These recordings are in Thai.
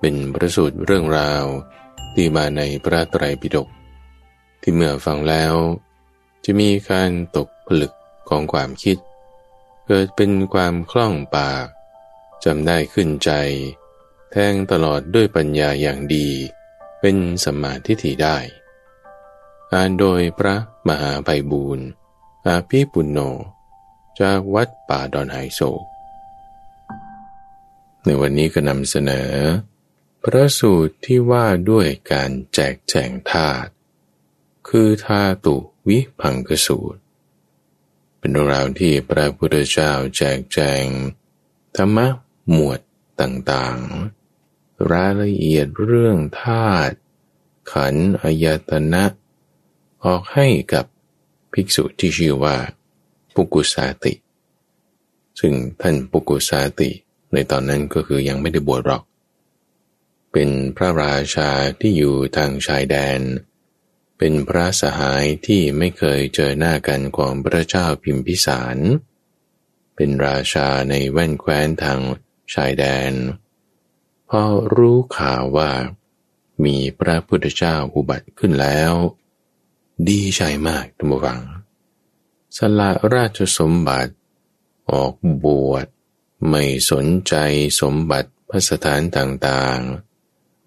เป็นประสูตรเรื่องราวที่มาในพระไตรปิฎกที่เมื่อฟังแล้ว จะมีการตกผลึกของความคิด เกิดเป็นความคล่องปากจำได้ขึ้นใจ แทงตลอดด้วยปัญญาอย่างดี เป็นสมาทิฏฐิได้ อ่านโดยพระมหาไพบูรณ์อาภีปุณโญจากวัดป่าดอนไฮโศกในวันนี้ก็นำเสนอ พระสูตรที่ว่าด้วยการแจกแจงธาตุคือธาตุวิพังกสูตร เป็นราวที่พระพุทธเจ้าแจกแจง ธรรมะหมวดต่างๆ รายละเอียดเรื่องธาตุขันอายตนะ ออกให้กับภิกษุที่ชื่อว่า ปุกุสาติ ซึ่งท่านปุกุสาติในตอนนั้นก็คือยังไม่ได้บวชหรอก เป็นพระราชาที่อยู่ทางชายแดน เป็นพระสหายที่ไม่เคยเจอหน้ากันของพระเจ้าพิมพิสาร เป็นราชาในแว่นแคว้นทางชายแดน พอรู้ข่าวว่า มีพระพุทธเจ้าอุบัติขึ้นแล้ว ดีใจมากทุกฝัง สละราชสมบัติ ออกบวช ไม่สนใจสมบัติพระสถานต่างๆ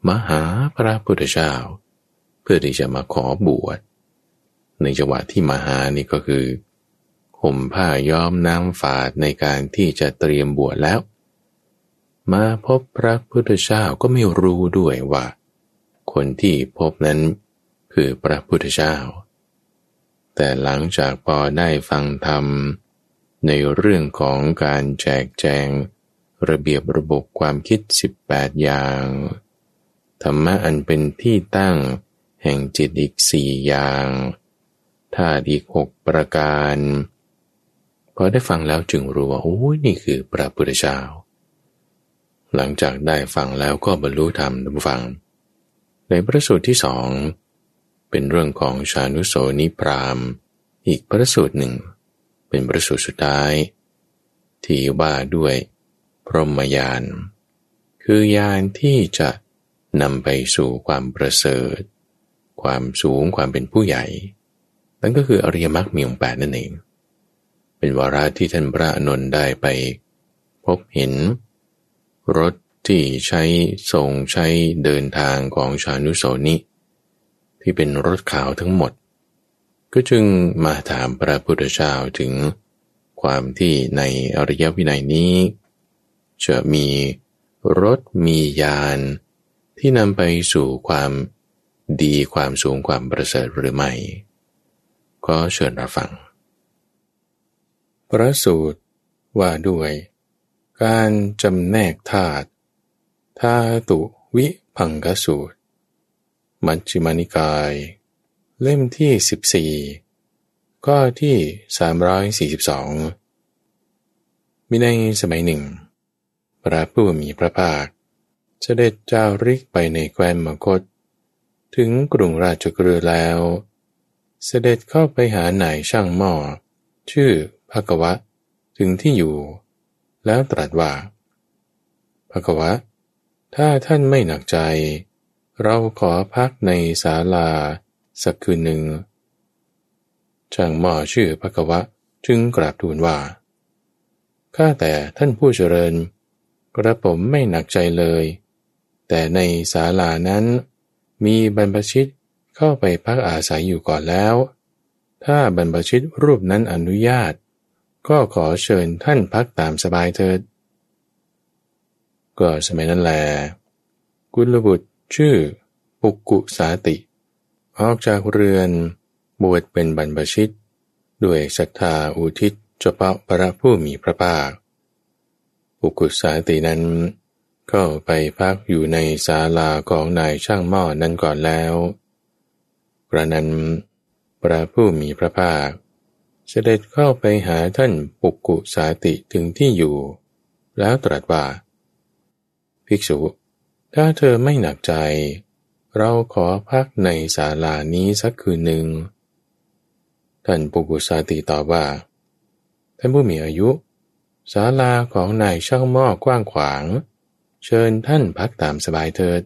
มาหาพระพุทธเจ้า เพื่อที่จะมาขอบวช ในจังหวะที่มาหานี่ก็คือห่มผ้าย้อมน้ำฝาดในการที่จะเตรียมบวชแล้ว มาพบพระพุทธเจ้าก็ไม่รู้ด้วยว่า คนที่พบนั้นคือพระพุทธเจ้า แต่หลังจากพอได้ฟังธรรม ในเรื่องของการแจกแจง ระเบียบระบบความคิด 18 อย่าง ธรรมะอันเป็นที่ตั้ง แห่งจิตอีกสี่อย่างธาตุอีกหกประการพอได้ฟังแล้วจึงรู้ว่าโอ้ยนี่คือพระพุทธเจ้าหลังจากได้ฟังแล้วก็บรรลุธรรมทุกฟัง ในพระสูตรที่สองเป็นเรื่องของชานุโสนิพรามอีกพระสูตรหนึ่ง เป็นประสูตรสุดท้าย ที่ว่าด้วยพรหมยาน คือยานที่จะ นำไปสู่ความประเสริฐ ความสูงความเป็นผู้ใหญ่ นั่นก็คืออริยมรรคมีองค์แปดนั่นเอง เป็นวาระที่ท่านพระนนท์ได้ไป พบเห็น รถที่ใช้ส่งใช้เดินทางของชานุโสนิที่เป็นรถขาวทั้งหมด ก็จึงมาถามพระพุทธเจ้าถึงความที่ในอริยวินัยนี้ จะมีรถมียาน ที่นำไปสู่ความดีความสูงความประเสริฐหรือไม่ ก็เชิญรับฟัง พระสูตรว่าด้วย การจำแนกธาตุธาตุวิพังกสูตร มัชฌิมานิกาย เล่มที่ 14ก็ที่ 342 มีในสมัยหนึ่ง พระผู้มีพระภาค เสด็จจาริกไปในแคว้นมคต ถึงกรุงราชกฤห์แล้ว เสด็จเข้าไปหานายช่างหม้อ ชื่อภกวะ ถึงที่อยู่ แล้วตรัสว่าภกวะ ถ้าท่านไม่หนักใจ เราขอพักในศาลาสักคืนหนึ่ง ช่างหม้อชื่อพระกวะจึงกราบทูลว่า ข้าแต่ท่านผู้เจริญ กระผมไม่หนักใจเลย แต่ในศาลานั้น มีบรรพชิตเข้าไปพักอาศัยอยู่ก่อนแล้ว ถ้าบรรพชิตรูปนั้นอนุญาต ก็ขอเชิญท่านพักตามสบายเถิด ก็สมัยนั้นแลกุลบุตรชื่อ ปุกกุสาติ ออกจากเรือนบวชเป็นบรรพชิต ด้วยศรัทธาอุทิศเฉพาะพระผู้มีพระภาคอุกุสาตินั้น เข้าไปพักอยู่ในศาลาของนายช่างหม้อนั้นก่อนแล้วกระนั้นพระผู้มีพระภาค เสด็จเข้าไปหาท่านปุกกุสาติถึงที่อยู่ แล้วตรัสว่า ภิกษุ ถ้าเธอไม่หนักใจ เราขอพักในศาลานี้สักคืนหนึ่ง ท่านปุกกุสาติตอบว่า ท่านผู้มีอายุศาลาของนายช่างหม้อกว้างขวาง เชิญท่านพักตามสบายเถิด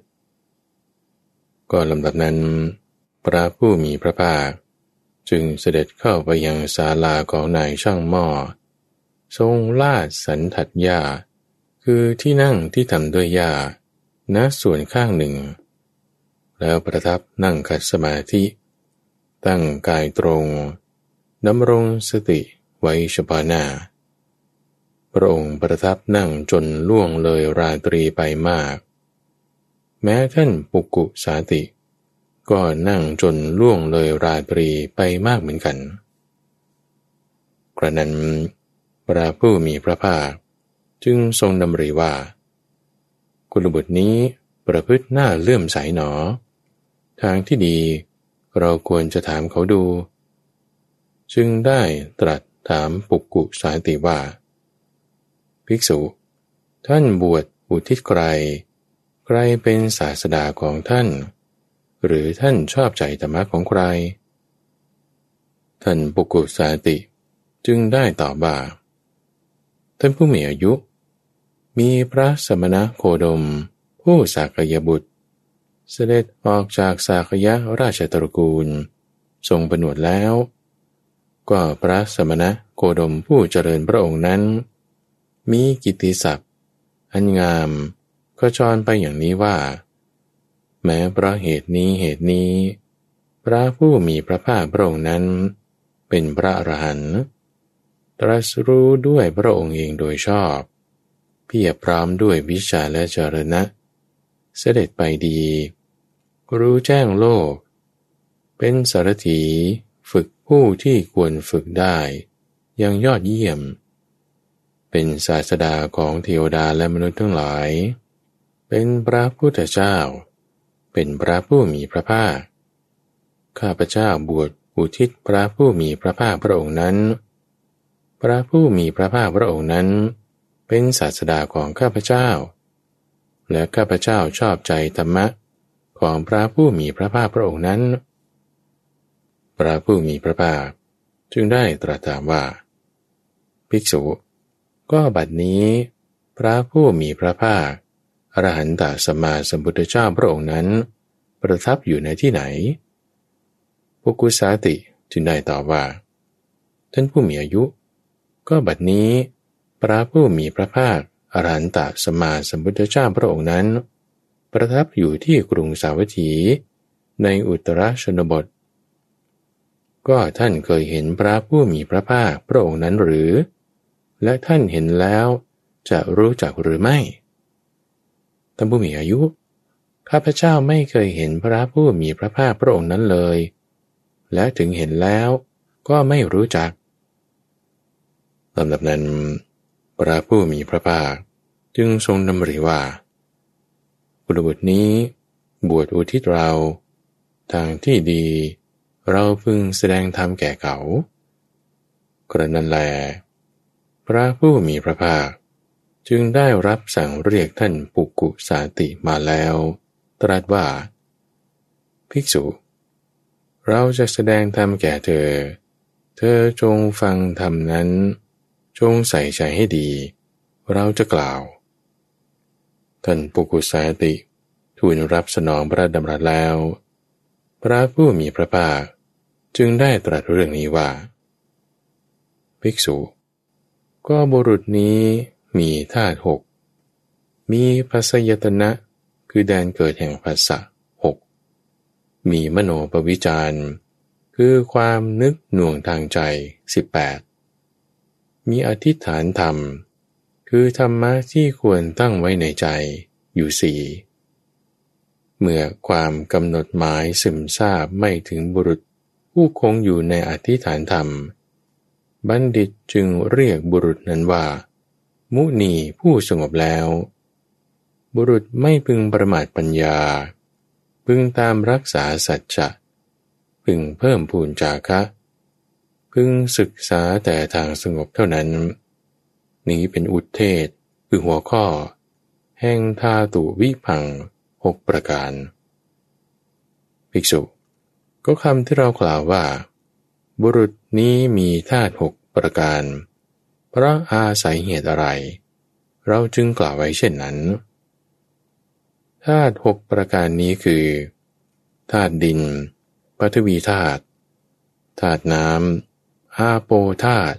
ก็ลำดับนั้น พระผู้มีพระภาค จึงเสด็จเข้าไปยังศาลาของนายช่างหม้อ ทรงลาดสันทัดหญ้า คือที่นั่งที่ทำด้วยหญ้าณส่วนข้างหนึ่ง แล้วประทับนั่งขัดสมาธิ ตั้งกายตรงดำรงสติไว้เฉพาะหน้า พระองค์ประทับนั่งจนล่วงเลยราตรีไปมาก แม้ท่านปุกุสาติ ก็นั่งจนล่วงเลยราตรีไปมากเหมือนกัน กระนั้นพระผู้มีพระภาค จึงทรงดำริว่า กุลบุตรนี้ประพฤติหน้าเลื่อมใสหนอ ทางที่ดีเราควรจะถามเขาดู จึงได้ตรัสถามปุกกุสาติว่า ภิกษุ ท่านบวชอุทิศใคร ใครเป็นศาสดาของท่าน หรือท่านชอบใจธรรมะของใคร ท่านปุกุสาติจึงได้ตอบว่า ท่านผู้มีอายุ มีพระสมณะโคดม ผู้สากยบุตร เสด็จออกจากสากยะราชตระกูล ทรงประนวดแล้ว ก็พระสมณะโคดมผู้เจริญพระองค์นั้น มีกิติศัพท์ อันงามก็จรไปอย่างนี้ว่า แม้เพราะเหตุนี้เหตุนี้ พระผู้มีพระภาคพระองค์นั้น เป็นพระอรหันต์ตรัสรู้ด้วยพระองค์เองโดยชอบ เพียรพร้อมด้วยวิชาและจรณะ เสด็จไปดี รู้แจ้งโลก เป็นสารถีฝึกผู้ที่ควรฝึกได้ ยังยอดเยี่ยม เป็นศาสดาของเทวดาและมนุษย์ทั้งหลาย เป็นพระพุทธเจ้า เป็นพระผู้มีพระภาค ข้าพเจ้าบวชอุทิศพระผู้มีพระภาคพระองค์นั้น พระผู้มีพระภาคพระองค์นั้น เป็นศาสดาของข้าพเจ้า และข้าพเจ้าชอบใจธรรมะของพระผู้มีพระภาคพระองค์นั้น พระผู้มีพระภาคจึงได้ตรัสถามว่า ภิกษุ ก็บัดนี้ พระผู้มีพระภาคอรหันตสัมมาสัมพุทธเจ้าพระองค์นั้น ประทับอยู่ในที่ไหนปุกุสาติจึงได้ตอบว่า ท่านผู้มีอายุ ก็บัดนี้ พระผู้มีพระภาคอรหันตสัมมาสัมพุทธเจ้าพระองค์นั้น ประทับอยู่ที่กรุงสาวัตถี ในอุตรชนบท ก็ท่านเคยเห็นพระผู้มีพระภาคพระองค์นั้นหรือ และท่านเห็นแล้วจะรู้จักหรือไม่ท่านผู้มีอายุ ข้าพเจ้าไม่เคยเห็นพระผู้มีพระภาคพระองค์นั้นเลย และถึงเห็นแล้วก็ไม่รู้จักลำดับนั้น พระผู้มีพระภาคจึงทรงดำริว่าบุรบุตรนี้ บวชอุทิศเรา ทางที่ดี เราพึงแสดงธรรมแก่เขา กระนั้นแล พระผู้มีพระภาค จึงได้รับสั่งเรียกท่านปุกุสาติมาแล้ว ตรัสว่า ภิกษุ เราจะแสดงธรรมแก่เธอ เธอจงฟังธรรมนั้น จงใส่ใจให้ดี เราจะกล่าว ท่านปุกุสาติทูลรับสนองพระดำรัสแล้ว พระผู้มีพระภาค จึงได้ตรัสเรื่องนี้ว่า ภิกษุ ก็บุรุษนี้มีธาตุหก มีภาษยตนะ คือแดนเกิดแห่งภาษะหก มีมโนปวิจารคือความนึกหน่วงทางใจ 18 มีอธิษฐานธรรม คือธรรมะที่ควรตั้งไว้ในใจอยู่สี่เมื่อความกำหนดหมายซึมซาบไม่ถึงบุรุษ ผู้คงอยู่ในอธิษฐานธรรม บัณฑิตจึงเรียกบุรุษนั้นว่า มุนีผู้สงบแล้ว บุรุษไม่พึงประมาทปัญญา พึงตามรักษาสัจจะ พึงเพิ่มพูนจาคะ พึงศึกษาแต่ทางสงบเท่านั้น นี้เป็นอุทเทศคือหัวข้อ แห่งทาตุวิพังหกประการ ภิกษุ ก็คำที่เรากล่าวว่า บุรุษนี้มีธาตุหกประการ เพราะอาศัยเหตุอะไร เราจึงกล่าวไว้เช่นนั้น ธาตุหกประการนี้คือ ธาตุดินปฐวีธาตุ ธาตุน้ำอาโปธาตุ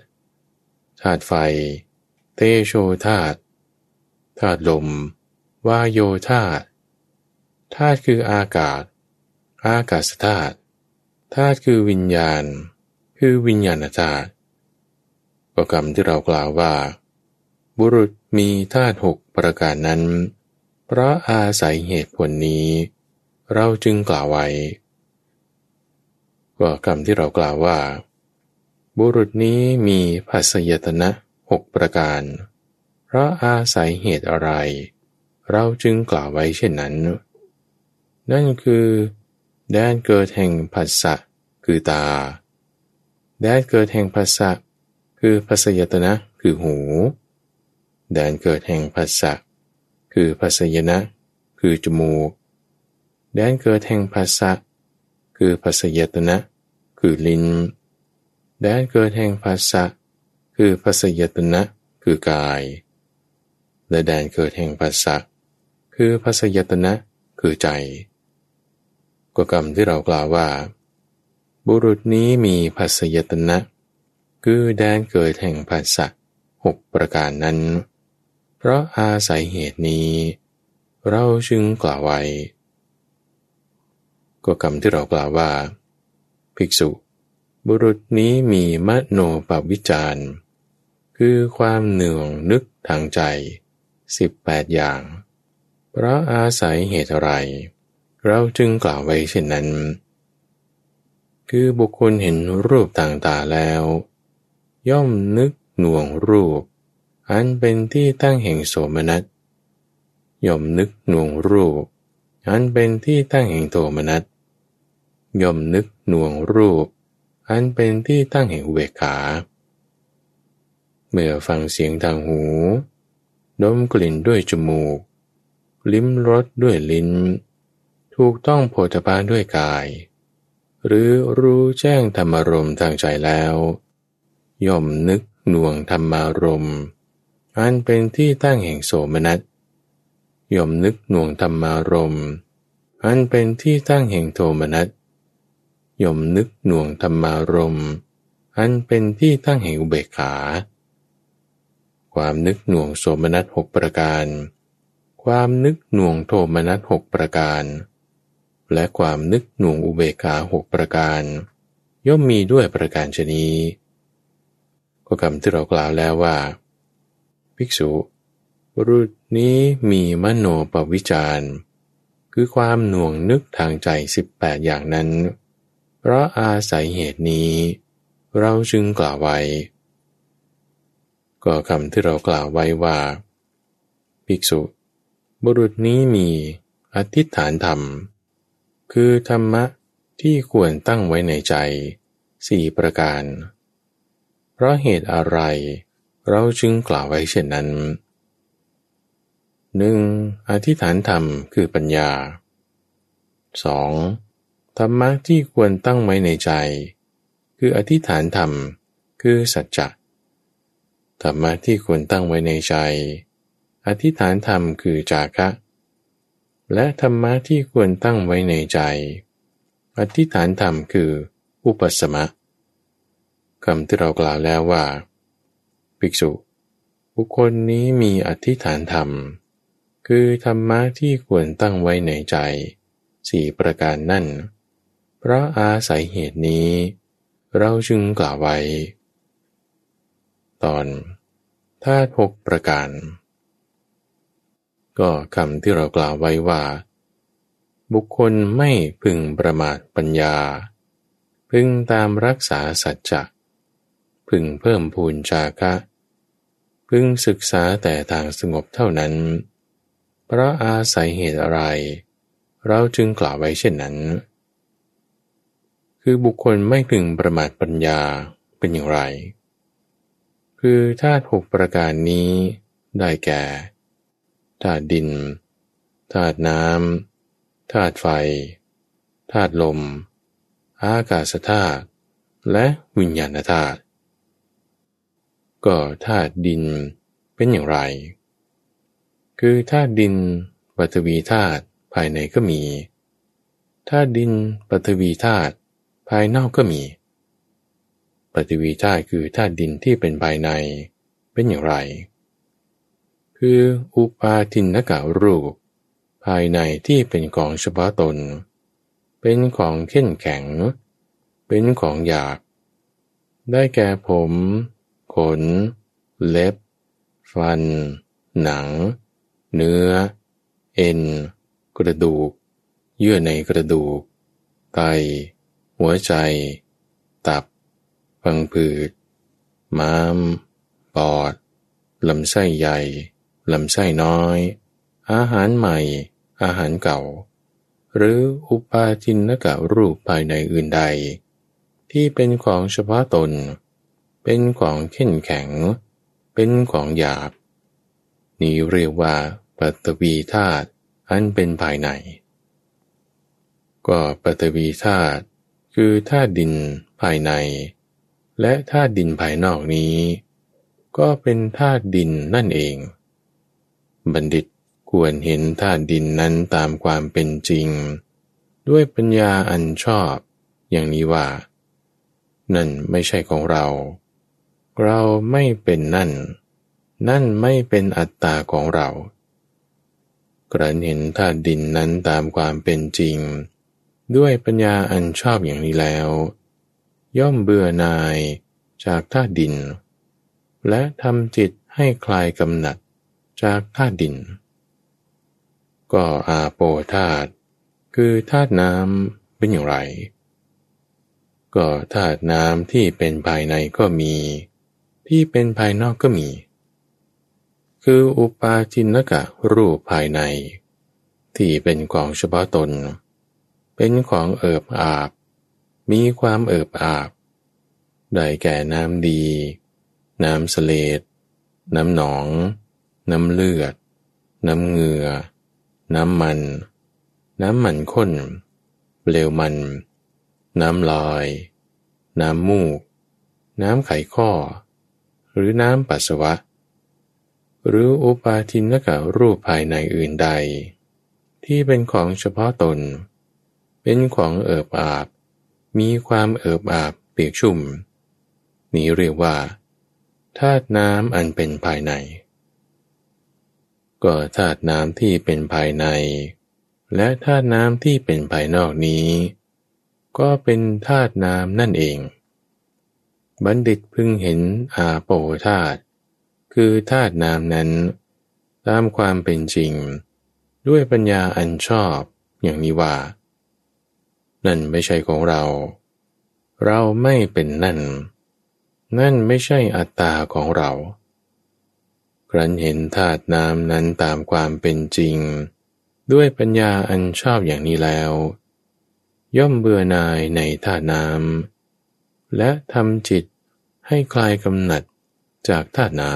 ธาตุไฟ เตโชธาตุ ธาตุลม วาโยธาตุ ธาตุคืออากาศ อากาศธาตุ ธาตุคือวิญญาณ คือวิญญาณธาตุประกรรมที่เรากล่าวว่า บุรุษมีธาตุหกประการนั้น เพราะอาศัยเหตุผลนี้ เราจึงกล่าวไว้ก็คำที่เรากล่าวว่า บุรุษนี้มีภาษยตนะหกประการ เพราะอาศัยเหตุอะไร เราจึงกล่าวไว้เช่นนั้น นั่นคือ แดนเกิดแห่งภาษะคือตา แดนเกิดแห่งภาษะคือภาษยตนะคือหู แดนเกิดแห่งภาษะคือภาษยนะคือจมูก แดนเกิดแห่งภาษะคือภาษยตนะคือลิ้น แดนเกิดแห่งภาษะคือภาษยตนะคือกาย และแดนเกิดแห่งภาษะคือภาษยตนะคือใจ ก็กรรมที่เรากล่าวว่า บุรุษนี้มีภาษยตนะ คือแดนเกิดแห่งภาษะหกประการนั้น เพราะอาศัยเหตุนี้ เราจึงกล่าวไว้ ก็คำที่เรากล่าวว่า ภิกษุ บุรุษนี้มีมโนปวิจารคือความเหนื่องนึกทางใจสิบแปดอย่าง เพราะอาศัยเหตุอะไร เราจึงกล่าวไว้เช่นนั้น คือบุคคลเห็นรูปต่างๆแล้ว ย่อมนึกหน่วงรูป อันเป็นที่ตั้งแห่งโสมนัสย่อมนึกหน่วงรูป อันเป็นที่ตั้งแห่งโทมนัสย่อมนึกหน่วงรูป อันเป็นที่ตั้งแห่งเวขา เมื่อฟังเสียงทางหูดมกลิ่นด้วยจมูก ลิ้มรสด้วยลิ้น ถูกต้องโผฏฐาด้วยกาย หรือรู้แจ้งธรรมารมทางใจแล้ว ย่อมนึกหน่วงธรรมารมณ์อันเป็นที่ตั้งแห่งโสมนัสย่อมนึกหน่วงธรรมารมณ์อันเป็นที่ตั้งแห่งโทมนัสย่อมนึกหน่วงธรรมารมณ์อันเป็นที่ตั้งแห่งอุเบกขา ความนึกหน่วงโสมนัสหกประการ ความนึกหน่วงโทมนัสหกประการ และความนึกหน่วงอุเบกขาหกประการ ย่อมมีด้วยประการชนีก็คำที่เรากล่าวแล้วว่า ภิกษุบุรุษนี้มีมโนปวิจารคือความหน่วงนึกทางใจสิบแปดอย่างนั้น เพราะอาศัยเหตุนี้ เราจึงกล่าวไว้ ก็คำที่เรากล่าวไว้ว่า ภิกษุ บุรุษนี้มีอธิษฐานธรรม คือธรรมะที่ควรตั้งไว้ในใจสี่ประการ เพราะเหตุอะไรเราจึงกล่าวไว้เช่นนั้นหนึ่งอธิษฐานธรรมคือปัญญา 2. ธรรมะที่ควรตั้งไว้ในใจ คืออธิษฐานธรรมคือสัจจะธรรมะที่ควรตั้งไว้ในใจ อธิษฐานธรรมคือจาคะ และธรรมะที่ควรตั้งไว้ในใจ อธิษฐานธรรมคืออุปสมะคำที่เรากล่าวแล้วว่า ภิกษุ บุคคลนี้มีอธิษฐานธรรม คือธรรมะที่ควรตั้งไว้ในใจสี่ประการนั่น เพราะอาศัยเหตุนี้ เราจึงกล่าวไว้ ตอนธาตุหกประการ ก็คำที่เรากล่าวไว้ว่า บุคคลไม่พึงประมาทปัญญา พึงตามรักษาสัจจะพึงเพิ่มพูนจาคะ พึงศึกษาแต่ทางสงบเท่านั้น เพราะอาศัยเหตุอะไร เราจึงกล่าวไว้เช่นนั้น คือบุคคลไม่พึงประมาทปัญญาเป็นอย่างไร คือธาตุหกประการนี้ได้แก่ ธาตุดิน ธาตุน้ำ ธาตุไฟ ธาตุลม อากาศธาตุ และวิญญาณธาตุ ก็ธาตุดินเป็นอย่างไร คือธาตุดินปฐวีธาตุภายในก็มี ธาตุดินปฐวีธาตุภายนอกก็มี ปฐวีธาตุคือธาตุดินที่เป็นภายในเป็นอย่างไร คืออุปาทินกะรูป ภายในที่เป็นของเฉพาะตน เป็นของเข้นแข็ง เป็นของหยาบ ได้แก่ผม ขน เล็บ ฟัน หนัง เนื้อ เอ็น กระดูก เยื่อในกระดูก ไต หัวใจ ตับพังผืดม้าม ปอด ลำไส้ใหญ่ ลำไส้น้อย อาหารใหม่ อาหารเก่า หรืออุปาทินกะรูปภายในอื่นใด ที่เป็นของเฉพาะตน เป็นของเข้นแข็ง เป็นของหยาบ นี้เรียกว่าปัตวีธาตุอันเป็นภายใน ก็ปัตวีธาตุคือธาตุดินภายใน และธาตุดินภายนอกนี้ ก็เป็นธาตุดินนั่นเอง บัณฑิตควรเห็นธาตุดินนั้นตามความเป็นจริง ด้วยปัญญาอันชอบ อย่างนี้ว่า นั่นไม่ใช่ของเรา เราไม่เป็นนั่น นั่นไม่เป็นอัตตาของเรากระเห็นธาตุดินนั้นตามความเป็นจริง ด้วยปัญญาอันชอบอย่างนี้แล้ว ย่อมเบื่อนายจากธาตุดิน และทำจิตให้คลายกำหนัด จากธาตุดิน ก็อาโปธาตุคือธาตุน้ำเป็นอย่างไร ก็ธาตุน้ำที่เป็นภายในก็มี ที่เป็นภายนอกก็มี คืออุปาทินกะรูปภายใน ที่เป็นของเฉพาะตน เป็นของเอิบอาบ มีความเอิบอาบ ได้แก่น้ำดี น้ำเสลดน้ำหนอง น้ำเลือด น้ำเหงื่อ น้ำมัน น้ำมันข้น เปลวมัน น้ำลอย น้ำมูก น้ำไขข้อ หรือน้ำปัสสาวะ หรืออุปาทินกะรูปภายในอื่นใด ที่เป็นของเฉพาะตน เป็นของเอิบอาบ มีความเอิบอาบเปียกชุ่ม นี้เรียกว่าธาตุน้ำอันเป็นภายใน ก็ธาตุน้ำที่เป็นภายใน และธาตุน้ำที่เป็นภายนอกนี้ ก็เป็นธาตุน้ำนั่นเอง บัณฑิตพึงเห็นอาโปธาตุคือธาตุน้ำนั้น ตามความเป็นจริง ด้วยปัญญาอันชอบอย่างนี้ว่า นั่นไม่ใช่ของเรา เราไม่เป็นนั่น นั่นไม่ใช่อัตตาของเรา ครั้นเห็นธาตุน้ำนั้นตามความเป็นจริง ด้วยปัญญาอันชอบอย่างนี้แล้ว ย่อมเบื่อนายในท่าน้ำและทำจิตให้คลายกำหนัดจากท่าน้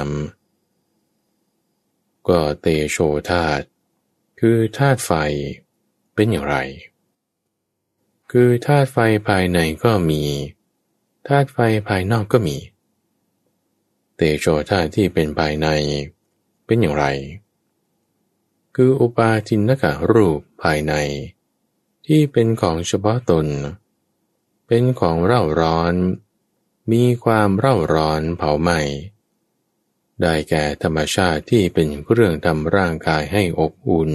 ำก็เตโชธาตุคือธาตุไฟเป็นอย่างไร คือธาตุไฟภายในก็มีธาตุไฟภายนอกก็มี เตโชธาที่เป็นภายในเป็นอย่างไร คืออุปาทินกะรูปภายใน ที่เป็นของเฉพาะตน เป็นของเร่าร้อน มีความเร่าร้อนเผาไหม้ได้แก่ธรรมชาติที่เป็นเครื่องทำร่างกายให้อบอุ่น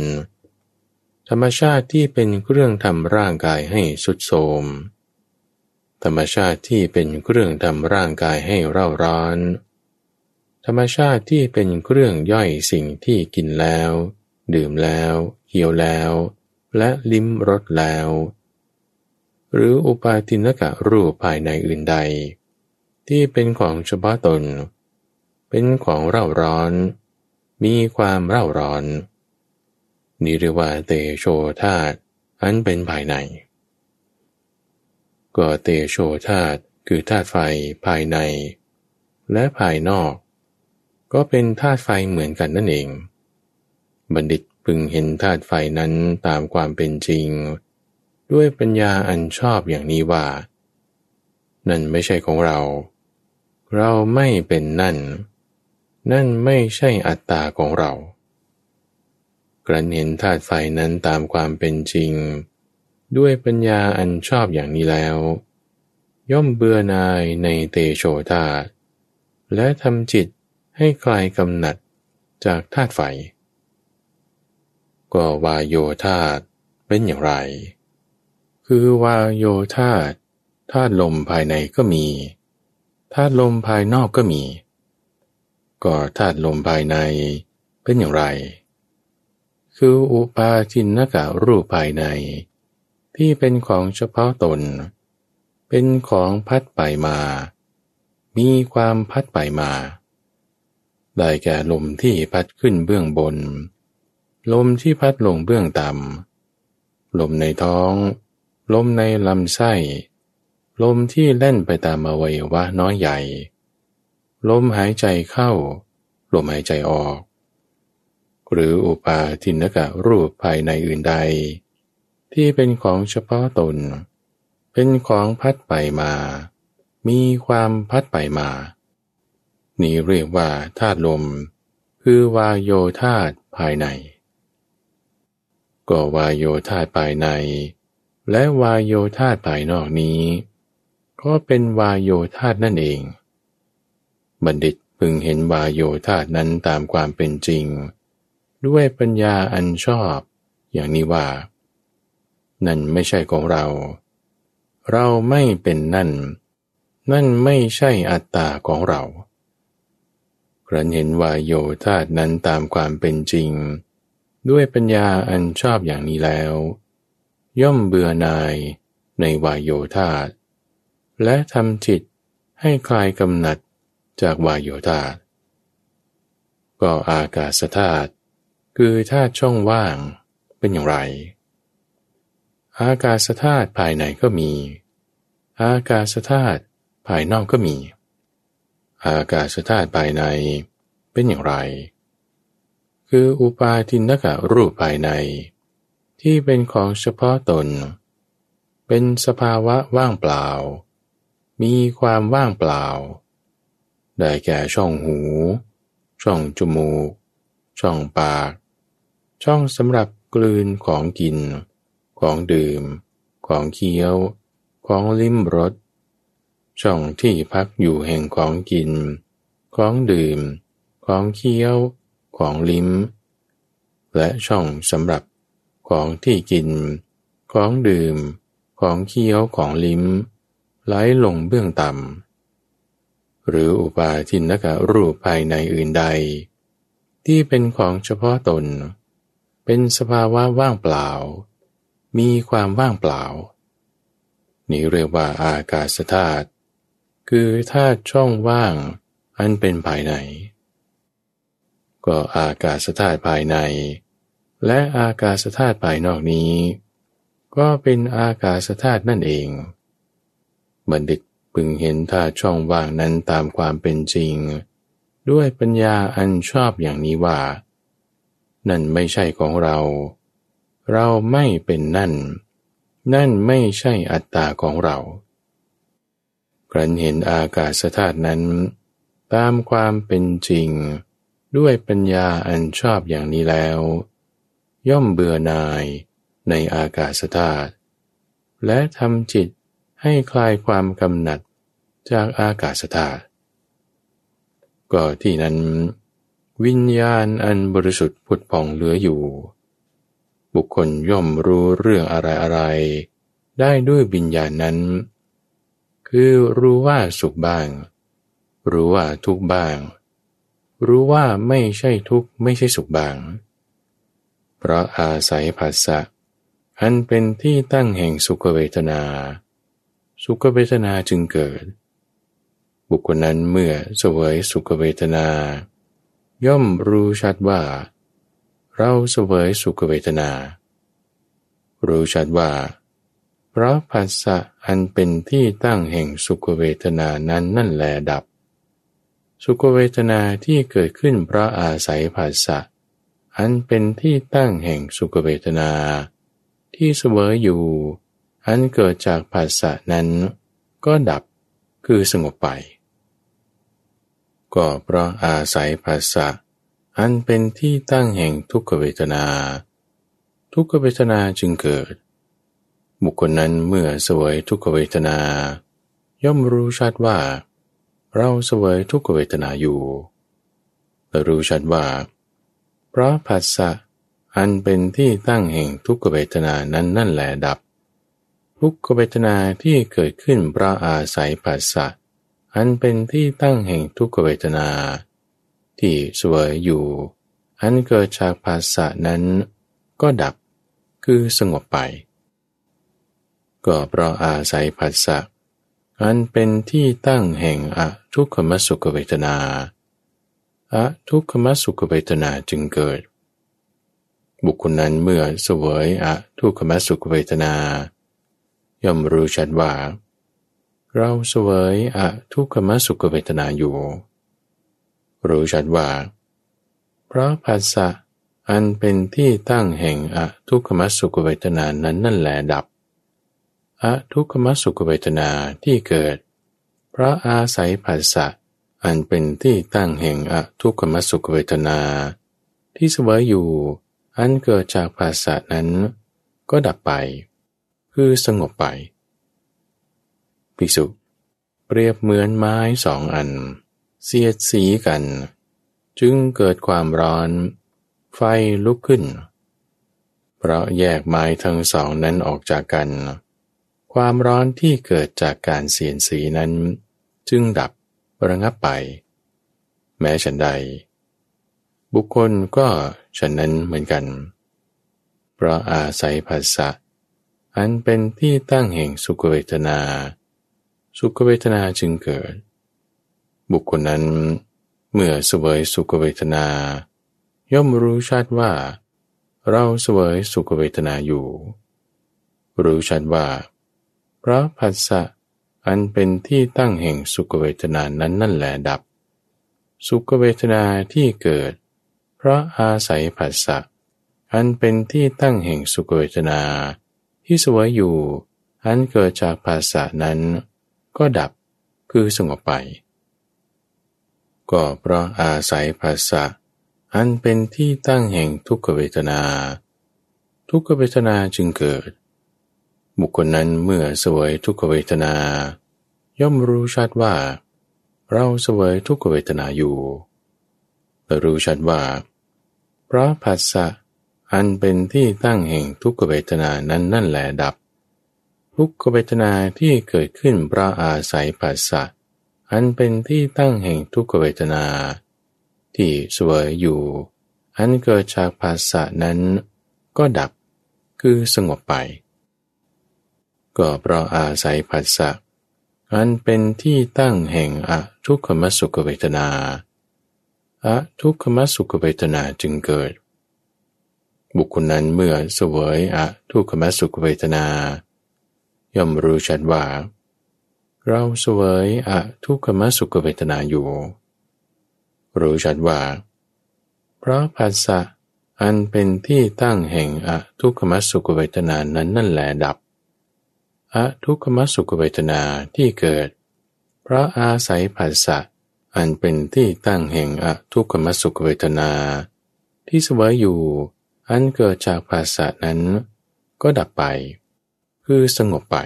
ธรรมชาติที่เป็นเครื่องทำร่างกายให้สุดโทมธรรมชาติที่เป็นเครื่องทำร่างกายให้เร่าร้อน ธรรมชาติที่เป็นเครื่องย่อยสิ่งที่กินแล้ว ดื่มแล้วเคี้ยวแล้ว และลิ้มรสแล้ว หรืออุปาทินกะรูปภายในอื่นใด ที่เป็นของเฉพาะตน เป็นของเร่าร้อน มีความเร่าร้อนนี่เรียว่าเตโชธาตอันเป็นภายใน ก็เตโชธาตคือธาตุไฟภายใน และภายนอก ก็เป็นธาตุไฟเหมือนกันนั่นเอง บัณฑิตพึงเห็นธาตุไฟนั้นตามความเป็นจริง ด้วยปัญญาอันชอบอย่างนี้ว่า นั่นไม่ใช่ของเรา เราไม่เป็นนั่น นั่นไม่ใช่อัตตาของเรากระเห็นธาตุไฟนั้นตามความเป็นจริง ด้วยปัญญาอันชอบอย่างนี้แล้ว ย่อมเบื่อนายในเตโชธาตและทำจิต ให้คลายกำหนัดจากธาตุไฟ ก็วายโยธาตเป็นอย่างไร คือวายโยธาตธาตุลมภายในก็มีธาตุลมภายนอกก็มี ก็ธาตุลมภายในเป็นอย่างไร คืออุปาทินนกะรูปภายใน ที่เป็นของเฉพาะตน เป็นของพัดไปมา มีความพัดไปมา ได้แก่ลมที่พัดขึ้นเบื้องบน ลมที่พัดลงเบื้องต่ำ ลมในท้อง ลมในลำไส้ ลมที่เล่นไปตามอวัยวะน้อยใหญ่ ลมหายใจเข้า ลมหายใจออก หรืออุปาทินกะรูปภายในอื่นใด ที่เป็นของเฉพาะตน เป็นของพัดไปมา มีความพัดไปมา นี่เรียกว่าธาตุลม คือวายโยธาตุภายใน ก็วายโยธาตุภายใน และวายโยธาตุภายนอกนี้ ก็เป็นวายโยธาตุนั่นเอง บัณฑิตพึงเห็นวายโยธาตุนั้นตามความเป็นจริง ด้วยปัญญาอันชอบ อย่างนี้ว่า นั่นไม่ใช่ของเรา เราไม่เป็นนั่น นั่นไม่ใช่อัตตาของเรา ครั้นเห็นวายโยธาตนั้นตามความเป็นจริง ด้วยปัญญาอันชอบอย่างนี้แล้ว ย่อมเบื่อนายในวายโยธาตและทำจิตให้คลายกำหนัดจากวายโยธาตก็อากาศธาตุคือธาตุช่องว่างเป็นอย่างไร อากาศธาตุภายในก็มี อากาศธาตุภายนอกก็มี อากาศธาตุภายในเป็นอย่างไร คืออุปาทินกะรูปภายใน ที่เป็นของเฉพาะตน เป็นสภาวะว่างเปล่า มีความว่างเปล่า ได้แก่ช่องหู ช่องจมูก ช่องปาก ช่องสำหรับกลืนของกิน ของดื่ม ของเคี้ยว ของลิ้มรส ช่องที่พักอยู่แห่งของกิน ของดื่ม ของเคี้ยว ของลิ้ม และช่องสำหรับของที่กิน ของดื่ม ของเคี้ยวของลิ้ม ไหลลงเบื้องต่ำ หรืออุปาทินกะรูปภายในอื่นใด ที่เป็นของเฉพาะตน เป็นสภาวะว่างเปล่า มีความว่างเปล่า นี่เรียกว่าอากาศธาตุ คือธาตุช่องว่างอันเป็นภายใน ก็อากาศธาตุภายใน และอากาศธาตุภายนอกนี้ ก็เป็นอากาศธาตุนั่นเอง บัณฑิตพึงเห็นธาตุช่องว่างนั้นตามความเป็นจริง ด้วยปัญญาอันชอบอย่างนี้ว่า นั่นไม่ใช่ของเรา เราไม่เป็นนั่น นั่นไม่ใช่อัตตาของเรา รั้นเห็นอากาศธาตุนั้น ตามความเป็นจริง ด้วยปัญญาอันชอบอย่างนี้แล้ว ย่อมเบื่อนายในอากาศธาตุและทำจิตให้คลายความกำหนัดจากอากาศธาตุก็ที่นั้น วิญญาณอันบริสุทธิ์ผุดผ่องเหลืออยู่ บุคคลย่อมรู้เรื่องอะไรอะไรได้ด้วยวิญญาณนั้น คือรู้ว่าสุขบ้าง รู้ว่าทุกบ้าง รู้ว่าไม่ใช่ทุกไม่ใช่สุขบ้าง เพราะอาศัยภาษะอันเป็นที่ตั้งแห่งสุขเวทนา สุขเวทนาจึงเกิด บุคคลนั้นเมื่อเสวยสุขเวทนา ย่อมรู้ชัดว่า เราเสวยสุขเวทนา รู้ชัดว่า พราะภาษะอันเป็นที่ตั้งแห่งสุขเวทนานั้นนั่นแลดับ สุขเวทนาที่เกิดขึ้นเพราะอาศัยภาษะอันเป็นที่ตั้งแห่งสุขเวทนา ที่เสวยอยู่ อันเกิดจากภาษะนั้นก็ดับคือสงบไป ก็เพราะอาศัยภาษะอันเป็นที่ตั้งแห่งทุกขเวทนา ทุกขเวทนาจึงเกิด บุคคลนั้นเมื่อเสวยทุกขเวทนา ย่อมรู้ชัดว่า เราเสวยทุกขเวทนาอยู่และรู้ชัดว่า เพราะผัสสะอันเป็นที่ตั้งแห่งทุกขเวทนานั้นนั่นแหละดับ ทุกขเวทนาที่เกิดขึ้นเพราะอาศัยผัสสะอันเป็นที่ตั้งแห่งทุกขเวทนา ที่สวยอยู่ อันเกิดจากภาษะนั้นก็ดับ คือสงบไป ก็เพราะอาศัยภาษะอันเป็นที่ตั้งแห่งอทุกขมสุขเวทนาอะทุกขมสุขเวทนาจึงเกิด บุคคลนั้นเมื่อเสวยอะทุกขมสุขเวทนา ย่อมรู้ชัดว่า เราเสวยอะทุกขมสุขเวทนาอยู่ รู้ชัดว่าเพราะภาษะอันเป็นที่ตั้งแห่งอะทุกขมสุขเวทนานั้นนั่นแหละดับ อทุกขมสุขเวทนาที่เกิด เพราะอาศัยภาษะอันเป็นที่ตั้งแห่งอทุกขมสุขเวทนา ที่เสวยอยู่ อันเกิดจากภาษานั้น ก็ดับไป คือสงบไปภิกษุเปรียบเหมือนไม้สองอัน เสียดสีกัน จึงเกิดความร้อน ไฟลุกขึ้น เพราะแยกไม้ทั้งสองนั้นออกจากกัน ความร้อนที่เกิดจากการเสียดสีนั้น จึงดับระงับไป แม้ฉันใด บุคคลก็ฉันนั้นเหมือนกัน เพราะอาศัยภาษะอันเป็นที่ตั้งแห่งสุขเวทนา สุขเวทนาจึงเกิด บุคคลนั้น เมื่อเสวยสุขเวทนา ย่อมรู้ชัดว่า เราเสวยสุขเวทนาอยู่ รู้ชัดว่า พราะภาษะอันเป็นที่ตั้งแห่งสุขเวทนานั้นนั่นแหละดับ สุขเวทนาที่เกิด เพราะอาศัยผัสสะอันเป็นที่ตั้งแห่งสุขเวทนา ที่สวยอยู่ อันเกิดจากภาษะนั้น ก็ดับคือสงบไป ก็เพราะอาศัยภาษะอันเป็นที่ตั้งแห่งทุกขเวทนา ทุกขเวทนาจึงเกิด บุคคลนั้นเมื่อสวยทุกขเวทนา ย่อมรู้ชัดว่า เราสวยทุกขเวทนาอยู่และรู้ชัดว่า เพราะผัสสะอันเป็นที่ตั้งแห่งทุกขเวทนานั้นนั่นแหละดับ ทุกขเวทนาที่เกิดขึ้นเพราะอาศัยผัสสะอันเป็นที่ตั้งแห่งทุกขเวทนา ที่สวยอยู่ อันเกิดจากภาษะนั้นก็ดับคือสงบไป ก็เพราะอาศัยผัสสะอันเป็นที่ตั้งแห่งอะทุกขมสุขเวทนาอะทุกขมสุขเวทนาจึงเกิด บุคคลนั้นเมื่อเสวยอะทุกขมสุขเวทนา ย่อมรู้ชัดว่า เราเสวยอะทุกขมสุขเวทนาอยู่ รู้ชัดว่า เพราะภาษะอันเป็นที่ตั้งแห่งอะทุกขมสุขเวทนานั้นนั่นแหละดับ อทุกขมสุขเวทนาที่เกิด เพราะอาศัยผัสสะอันเป็นที่ตั้งแห่งอทุกขมสุขเวทนา ที่สวยอยู่ อันเกิดจากภาษะนั้น ก็ดับไป คือสงบไป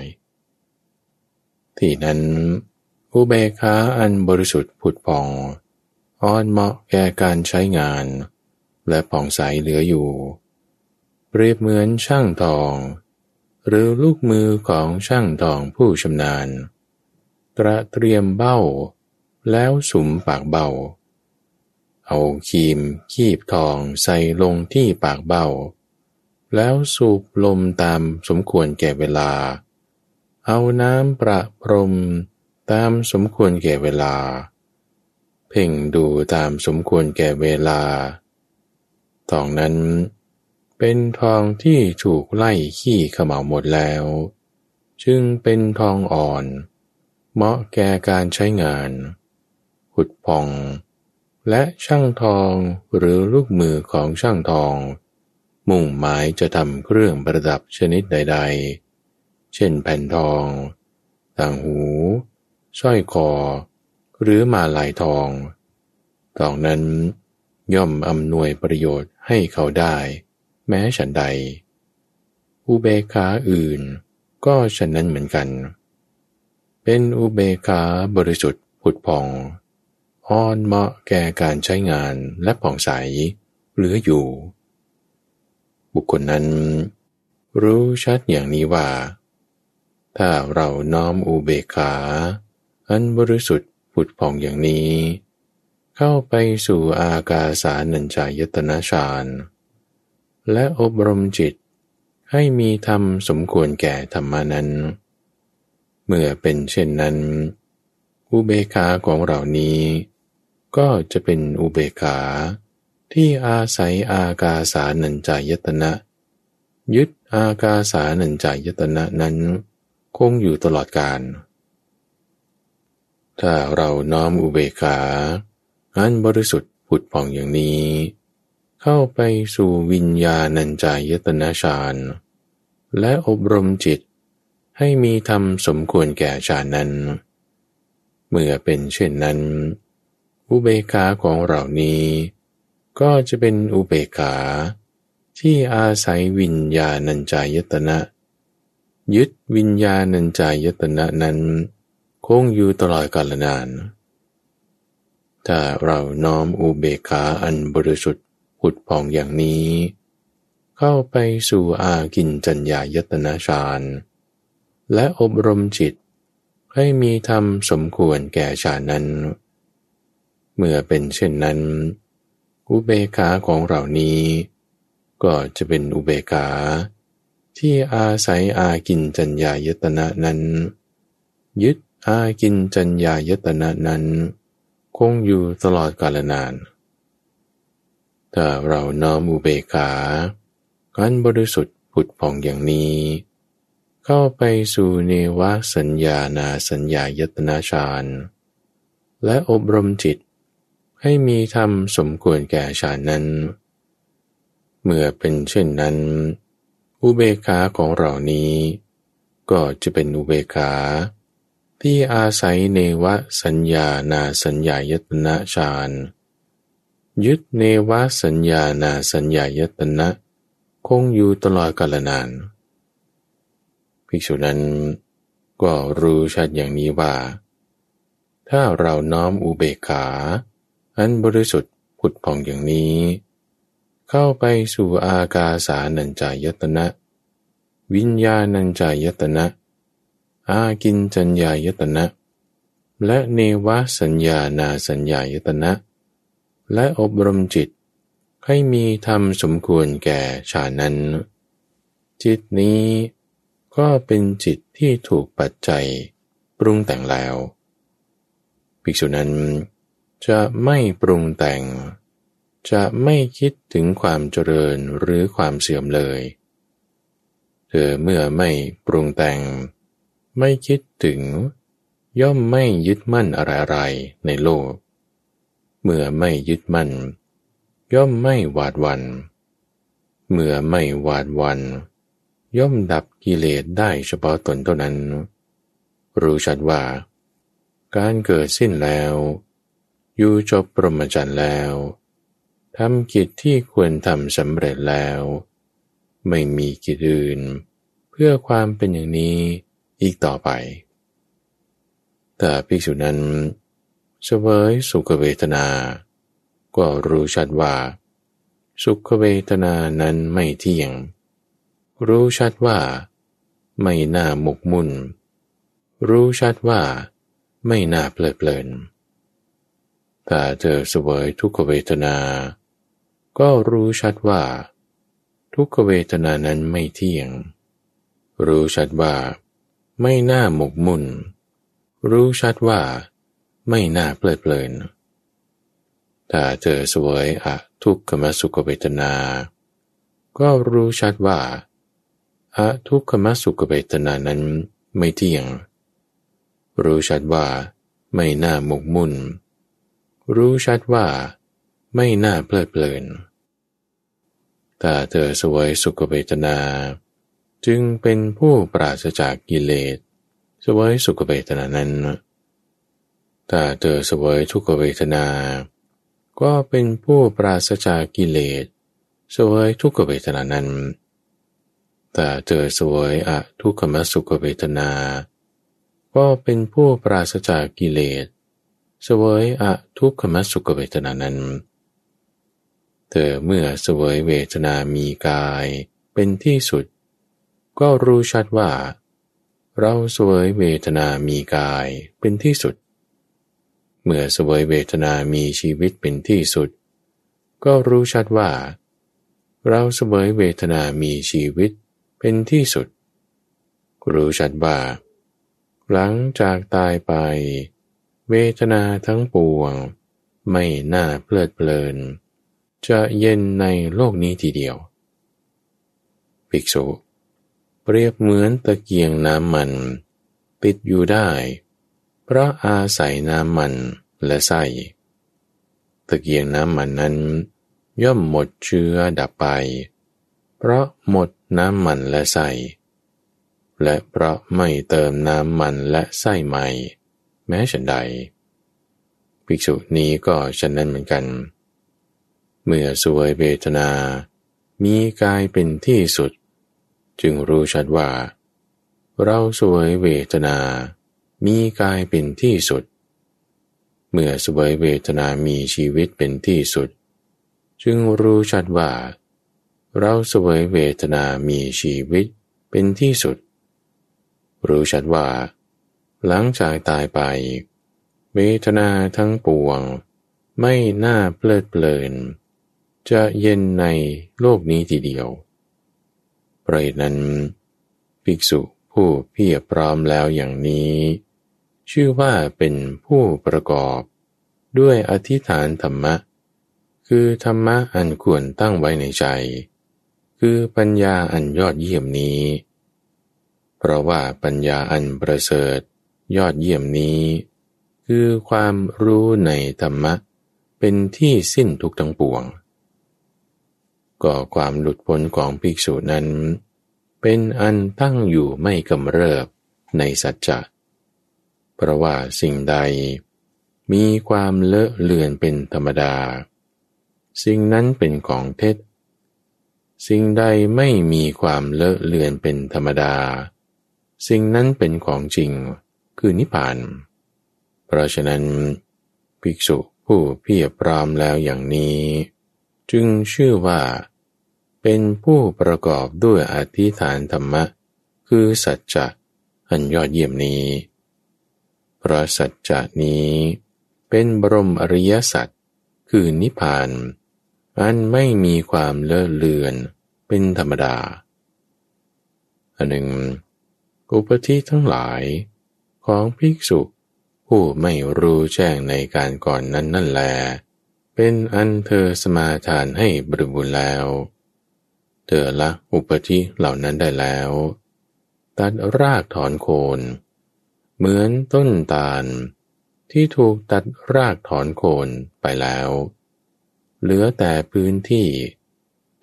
ที่นั้น อุเบคาอันบริสุทธิ์ผุดผ่องอ่อนเหมาะแก่การใช้งาน และผ่องใสเหลืออยู่ เปรียบเหมือนช่างทอง หรือลูกมือของช่างทองผู้ชำนาญ ตระเตรียมเบ้า แล้วสุมปากเบ้าเอาคีมคีบทองใส่ลงที่ปากเบ้า แล้วสูบลมตามสมควรแก่เวลา เอาน้ำประพรมตามสมควรแก่เวลา เพ่งดูตามสมควรแก่เวลาทองนั้น เป็นทองที่ถูกไล่ขี้ขมาหมดแล้ว จึงเป็นทองอ่อน เหมาะแก่การใช้งาน ขุดพอง และช่างทองหรือลูกมือของช่างทอง มุ่งหมายจะทำเครื่องประดับชนิดใด ๆ เช่นแผ่นทอง ต่างหูสร้อยคอ หรือมาลายทอง ทองนั้นย่อมอำนวยประโยชน์ให้เขาได้ แม้ฉันใด อุเบกขาอื่นก็ฉันนั้นเหมือนกัน เป็นอุเบกขาบริสุทธิ์ผุดพองอ่อนเหมาะแก่การใช้งานและผ่องใสเหลืออยู่ บุคคลนั้น รู้ชัดอย่างนี้ว่า ถ้าเราน้อมอุเบกขา อันบริสุทธิ์ผุดผ่องอย่างนี้ เข้าไปสู่อากาสานัญจายตนะฌาน และอบรมจิต ให้มีธรรมสมควรแก่ธรรมานั้น เมื่อเป็นเช่นนั้น อุเบกขาของเรานี้ ก็จะเป็นอุเบกขาที่อาศัยอากาสานัญจายตนะ ยึดอากาสานัญจายตนะนั้น คงอยู่ตลอดกาลถ้าเราน้อมอุเบกขาอันบริสุทธิ์ผุดผ่องอย่างนี้ เข้าไปสู่วิญญาณัญจายตนะฌาน และอบรมจิตให้มีธรรมสมควรแก่ฌานนั้น เมื่อเป็นเช่นนั้น อุเบกขาของเรานี้ ก็จะเป็นอุเบกขาที่อาศัยวิญญาณัญจายตนะ ยึดวิญญาณัญจายตนะนั้น คงอยู่ตลอดกาลนาน ถ้าเราน้อมอุเบกขาอันบริสุทธิ์ ผุดผ่องอย่างนี้ เข้าไปสู่อากินจัญญายตนาฌานและอบรมจิต ให้มีธรรมสมควรแก่ฌานนั้น เมื่อเป็นเช่นนั้น อุเบกขาของเรานี้ ก็จะเป็นอุเบกขาที่อาศัยอากินจัญญายตนะนั้น ยึดอากินจัญญายตนะนั้น คงอยู่ตลอดกาลนาน ถ้าเราน้อมอุเบกขาการบริสุทธิ์ผุดผ่องอย่างนี้ เข้าไปสู่เนวสัญญานาสัญญายตนาฌานและอบรมจิต ให้มีธรรมสมควรแก่ฌานนั้น เมื่อเป็นเช่นนั้น อุเบกขาของเรานี้ ก็จะเป็นอุเบกขาที่อาศัยเนวสัญญานาสัญญายตนะฌาน ยึดเนวสัญญานาสัญญายตนะ คงอยู่ตลอดกาลนาน ภิกษุนั้นก็รู้ชัดอย่างนี้ว่า ถ้าเราน้อมอุเบกขา อันบริสุทธิ์ผุดผ่องอย่างนี้ เข้าไปสู่อากาสานัญจายตนะ วิญญาณัญจายตนะ อากินจัญญายตนะ และเนวสัญญานาสัญญายตนะ และอบรมจิต ให้มีธรรมสมควรแก่ชานั้น จิตนี้ก็เป็นจิตที่ถูกปัจจัยปรุงแต่งแล้ว ภิกษุนั้นจะไม่ปรุงแต่ง จะไม่คิดถึงความเจริญหรือความเสื่อมเลย เธอเมื่อไม่ปรุงแต่ง ไม่คิดถึง ย่อมไม่ยึดมั่นอะไรๆในโลก เมื่อไม่ยึดมั่น ย่อมไม่หวาดวัน เมื่อไม่หวาดวัน ย่อมดับกิเลสได้เฉพาะตนเท่านั้น รู้ชัดว่า การเกิดสิ้นแล้ว อยู่จบปรมจันทร์แล้วทำกิจที่ควรทำสำเร็จแล้ว ไม่มีกิจอื่น เพื่อความเป็นอย่างนี้อีกต่อไป แต่ภิกษุนั้น เสวยสุขเวทนา ก็รู้ชัดว่า สุขเวทนานั้นไม่เที่ยง รู้ชัดว่า ไม่น่าหมกมุ่น รู้ชัดว่า ไม่น่าเพลิดเพลินแต่เธอเสวยทุกขเวทนา ก็รู้ชัดว่า ทุกขเวทนานั้นไม่เที่ยง รู้ชัดว่า ไม่น่าหมกมุ่น รู้ชัดว่า ไม่น่าเพลิดเพลิน ถ้าเธอสวยอะทุกขมสุขเวทนา ก็รู้ชัดว่าอะทุกขมสุขเวทนานั้นไม่เที่ยง รู้ชัดว่าไม่น่าหมกมุ่น รู้ชัดว่าไม่น่าเพลิดเพลินถ้าเธอสวยสุขเวทนา จึงเป็นผู้ปราศจากกิเลสสวยสุขเวทนานั้น ถ้าเธอเสวยทุกขเวทนา ก็เป็นผู้ปราศจากกิเลสเสวยทุกขเวทนานั้นถ้าเธอสวยอะทุกขมสุขเวทนา ก็เป็นผู้ปราศจากกิเลสเสวยอะทุกขมสุขเวทนานั้น เธอเมื่อเสวยเวทนามีกายเป็นที่สุด ก็รู้ชัดว่า เราสวยเวทนามีกายเป็นที่สุด เมื่อสวยเวทนามีชีวิตเป็นที่สุด ก็รู้ชัดว่า เราสวยเวทนามีชีวิตเป็นที่สุด รู้ชัดว่า หลังจากตายไป เวทนาทั้งปวง ไม่น่าเพลิดเพลิน จะเย็นในโลกนี้ทีเดียว ภิกษุ เปรียบเหมือนตะเกียงน้ำมัน ติดอยู่ได้ เพราะอาศัยน้ำมันและไส้ตะเกียงน้ำมันนั้น ย่อมหมดเชื้อดับไป เพราะหมดน้ำมันและไส้และเพราะไม่เติมน้ำมันและไส้ใหม่ แม้ฉันใด ภิกษุนี้ก็ฉันนั้นเหมือนกัน เมื่อสวยเวทนา มีกายเป็นที่สุด จึงรู้ชัดว่า เราสวยเวทนา มีกายเป็นที่สุด เมื่อสวยเวทนามีชีวิตเป็นที่สุด จึงรู้ชัดว่า เราสวยเวทนามีชีวิตเป็นที่สุด รู้ชัดว่า หลังจากตายไป เวทนาทั้งปวง ไม่น่าเพลิดเพลิน จะเย็นในโลกนี้ทีเดียวเพราะนั้น ภิกษุผู้เพียรพร้อมแล้วอย่างนี้ ชื่อว่าเป็นผู้ประกอบ ด้วยอธิษฐานธรรมะ คือธรรมะอันควรตั้งไว้ในใจ คือปัญญาอันยอดเยี่ยมนี้ เพราะว่าปัญญาอันประเสริฐยอดเยี่ยมนี้ คือความรู้ในธรรมะ เป็นที่สิ้นทุกทั้งปวง ก็ความหลุดพ้นของภิกษุนั้น เป็นอันตั้งอยู่ไม่กำเริบในสัจจะ เพราะว่าสิ่งใด มีความเลอะเลือนเป็นธรรมดา สิ่งนั้นเป็นของเท็จ สิ่งใดไม่มีความเลอะเลือนเป็นธรรมดา สิ่งนั้นเป็นของจริงคือนิพพาน เพราะฉะนั้นภิกษุผู้เพียรพร้อมแล้วอย่างนี้ จึงชื่อว่า เป็นผู้ประกอบด้วยอธิฐานธรรมะ คือสัจจะอันยอดเยี่ยมนี้ พราะสัจจะนี้ เป็นบรมอริยสัจคือนิพพาน อันไม่มีความเลอะเลือนเป็นธรรมดา อันหนึ่ง อุปธิทั้งหลายของภิกษุผู้ไม่รู้แจ้งในการก่อนนั้นนั่นแล เป็นอันเธอสมาทานให้บริบูรณ์แล้ว เธอละอุปธิเหล่านั้นได้แล้ว ตัดรากถอนโคน เหมือนต้นตาล ที่ถูกตัดรากถอนโคนไปแล้ว เหลือแต่พื้นที่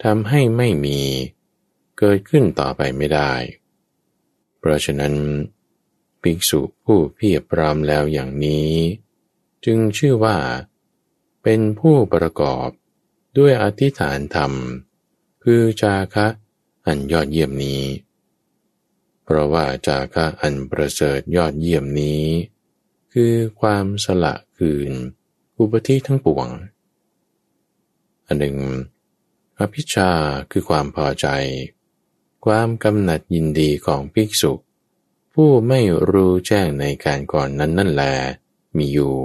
ทำให้ไม่มี เกิดขึ้นต่อไปไม่ได้ เพราะฉะนั้น ภิกษุผู้เพียรพรามแล้วอย่างนี้ จึงชื่อว่า เป็นผู้ประกอบด้วยอธิษฐานธรรม คือจาคะอันยอดเยี่ยมนี้ เพราะว่าจาคะอันประเสริฐยอดเยี่ยมนี้ คือความสละคืน อุปธิทั้งปวง อันหนึ่งอภิชาคือความพอใจ ความกำหนัดยินดีของภิกษุ ผู้ไม่รู้แจ้งในการก่อนนั้นนั่นแลมีอยู่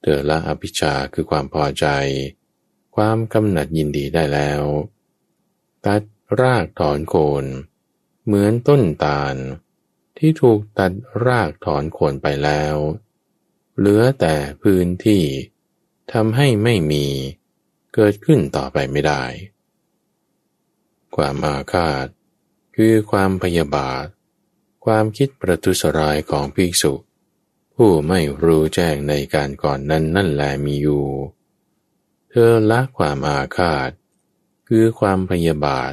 เตอละอภิชาคือความพอใจ ความกำหนัดยินดีได้แล้ว ตัดรากถอนโคน เหมือนต้นตาล ที่ถูกตัดรากถอนโคนไปแล้ว เหลือแต่พื้นที่ทำให้ไม่มีเกิดขึ้นต่อไปไม่ได้ ความอาฆาต คือความพยาบาท ความคิดประทุษร้ายของภิกษุ ผู้ไม่รู้แจ้งในการก่อนนั้นนั่นแลมีอยู่ เธอละความอาฆาต คือความพยาบาท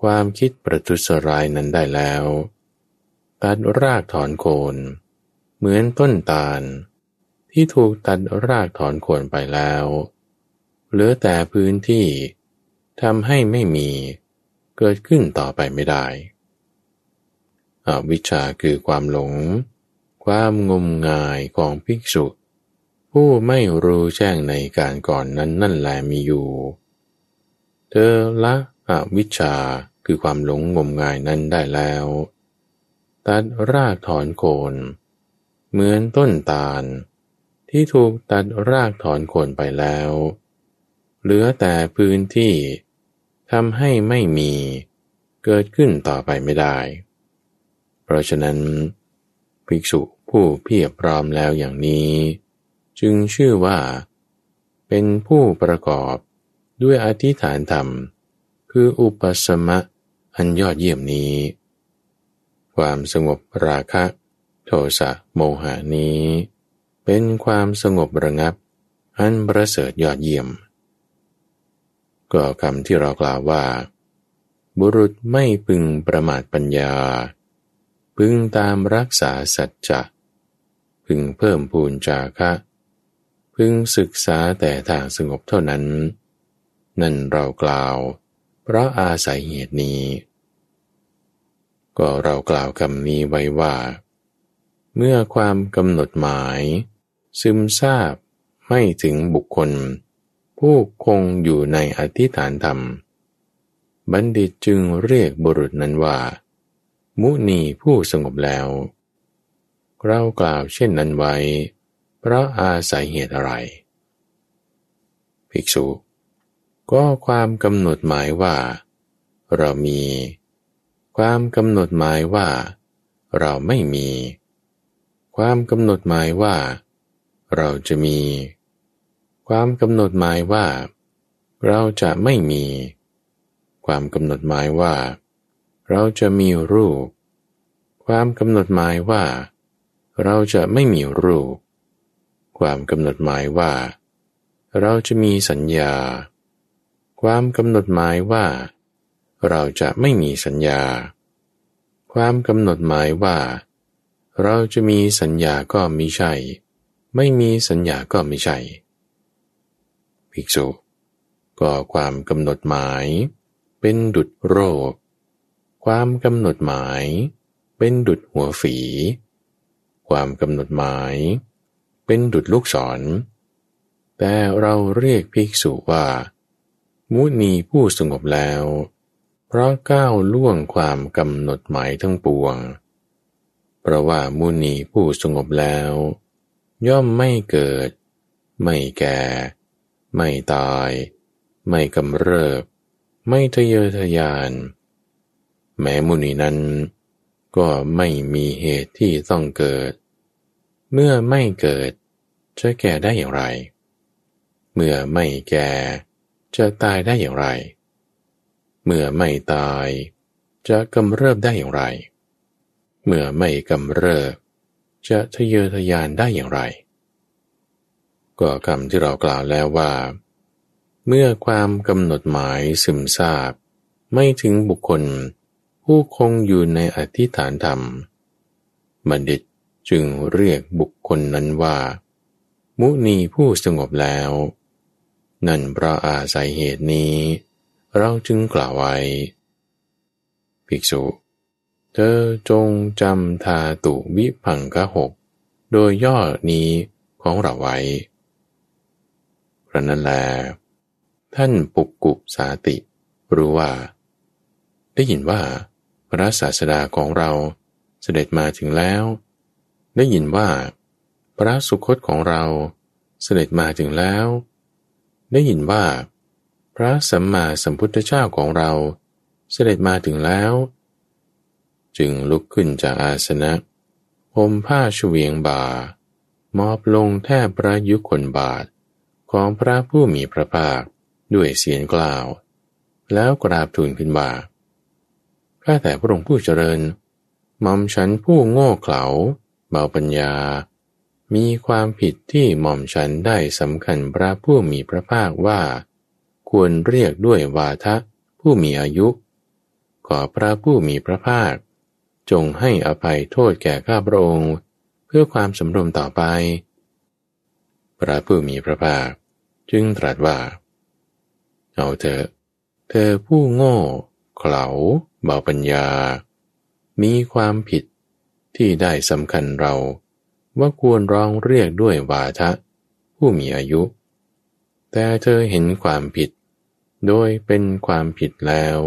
ความคิดประทุษร้ายนั้นได้แล้วตัดรากถอนโคน เหมือนต้นตาล ที่ถูกตัดรากถอนโคนไปแล้ว เหลือแต่พื้นที่ทำให้ไม่มีเกิดขึ้นต่อไปไม่ได้อวิชชาคือความหลง ความงมงายของภิกษุ ผู้ไม่รู้แจ้งในการก่อนนั้นนั่นแหละมีอยู่ เธอละอวิชชา คือความหลงงมงายนั้นได้แล้ว ตัดรากถอนโคน เหมือนต้นตาล ที่ถูกตัดรากถอนโคนไปแล้ว เหลือแต่พื้นที่ทำให้ไม่มีเกิดขึ้นต่อไปไม่ได้ เพราะฉะนั้น ภิกษุผู้เพียบพร้อมแล้วอย่างนี้ จึงชื่อว่า เป็นผู้ประกอบด้วยอธิฐานธรรม คืออุปสมะ อันยอดเยี่ยมนี้ ความสงบราคะ โทสะโมหานี้ เป็นความสงบระงับ อันประเสริฐยอดเยี่ยม ก็คำที่เรากล่าวว่า บุรุษไม่พึงประมาทปัญญา พึงตามรักษาสัจจะ พึงเพิ่มพูนจาคะ พึงศึกษาแต่ทางสงบเท่านั้น นั่นเรากล่าวเพราะอาศัยเหตุนี้ ก็เรากล่าวคำนี้ไว้ว่า เมื่อความกำหนดหมาย ซึมซาบไม่ถึงบุคคล ผู้คงอยู่ในอธิษฐานธรรม บัณฑิตจึงเรียกบุรุษนั้นว่า มุนีผู้สงบแล้ว เรากล่าวเช่นนั้นไว้ เพราะอาศัยเหตุอะไร ภิกษุ ก็ความกำหนดหมายว่า เรามี ความกำหนดหมายว่า เราไม่มี ความกำหนดหมายว่า เราจะมี ความกำหนดหมายว่า เราจะไม่มี ความกำหนดหมายว่า เราจะมีรูป ความกำหนดหมายว่า เราจะไม่มีรูป ความกำหนดหมายว่า เราจะมีสัญญา ความกำหนดหมายว่า เราจะไม่มีสัญญา ความกำหนดหมายว่า เราจะมีสัญญาก็มิใช่ ไม่มีสัญญาก็ไม่ใช่ ภิกษุ ก็ความกำหนดหมายเป็นดุดโรค ความกำหนดหมายเป็นดุดหัวฝี ความกำหนดหมายเป็นดุดลูกศร แต่เราเรียกภิกษุว่า มุนีผู้สงบแล้ว เพราะก้าวล่วงความกำหนดหมายทั้งปวง เพราะว่ามุนีผู้สงบแล้ว ย่อมไม่เกิด ไม่แก่ ไม่ตาย ไม่กำเริบ ไม่ทะเยอทะยาน แม้มุนีนั้น ก็ไม่มีเหตุที่ต้องเกิด เมื่อไม่เกิด จะแก่ได้อย่างไร เมื่อไม่แก่ จะตายได้อย่างไร เมื่อไม่ตาย จะกำเริบได้อย่างไร เมื่อไม่กำเริบ จะทะเยอทะยานได้อย่างไร ก็คำที่เรากล่าวแล้วว่า เมื่อความกำหนดหมายซึมซาบ ไม่ถึงบุคคล ผู้คงอยู่ในอธิฐานธรรม บัณฑิตจึงเรียกบุคคลนั้นว่า มุนีผู้สงบแล้ว นั่นเพราะอาศัยเหตุนี้ เราจึงกล่าวไว้ ภิกษุ เธอจงจำทาตุวิพังกะหก โดยย่อนี้ของเราไว้พระนั้นแล ท่านปุกกุสาติ รู้ว่า ได้ยินว่า พระศาสดาของเราเสด็จมาถึงแล้ว ได้ยินว่า พระสุคตของเราเสด็จมาถึงแล้ว ได้ยินว่า พระสัมมาสัมพุทธเจ้าของเราเสด็จมาถึงแล้ว จึงลุกขึ้นจากอาสนะห่มผ้าเฉวียงบ่ามอบลงแทบพระยุคนบาทของพระผู้มีพระภาคด้วยเสียงกล่าว แล้วกราบทูลขึ้นว่าข้าแต่พระองค์ผู้เจริญมอมฉันผู้โง่เขลาเบาปัญญา มีความผิดที่หม่อมฉันได้สำคัญพระผู้มีพระภาคว่า ควรเรียกด้วยวาทะผู้มีอายุ ขอพระผู้มีพระภาค จงให้อภัยโทษแก่ข้าพระองค์ เพื่อความสำรวมต่อไป พระผู้มีพระภาค จึงตรัสว่า เอาเถอะ เธอผู้โง่เขลาเบาปัญญา มีความผิดที่ได้สำคัญเราว่าควรร้องเรียกด้วยวาทะ ผู้มีอายุ แต่เธอเห็นความผิด โดยเป็นความผิดแล้ว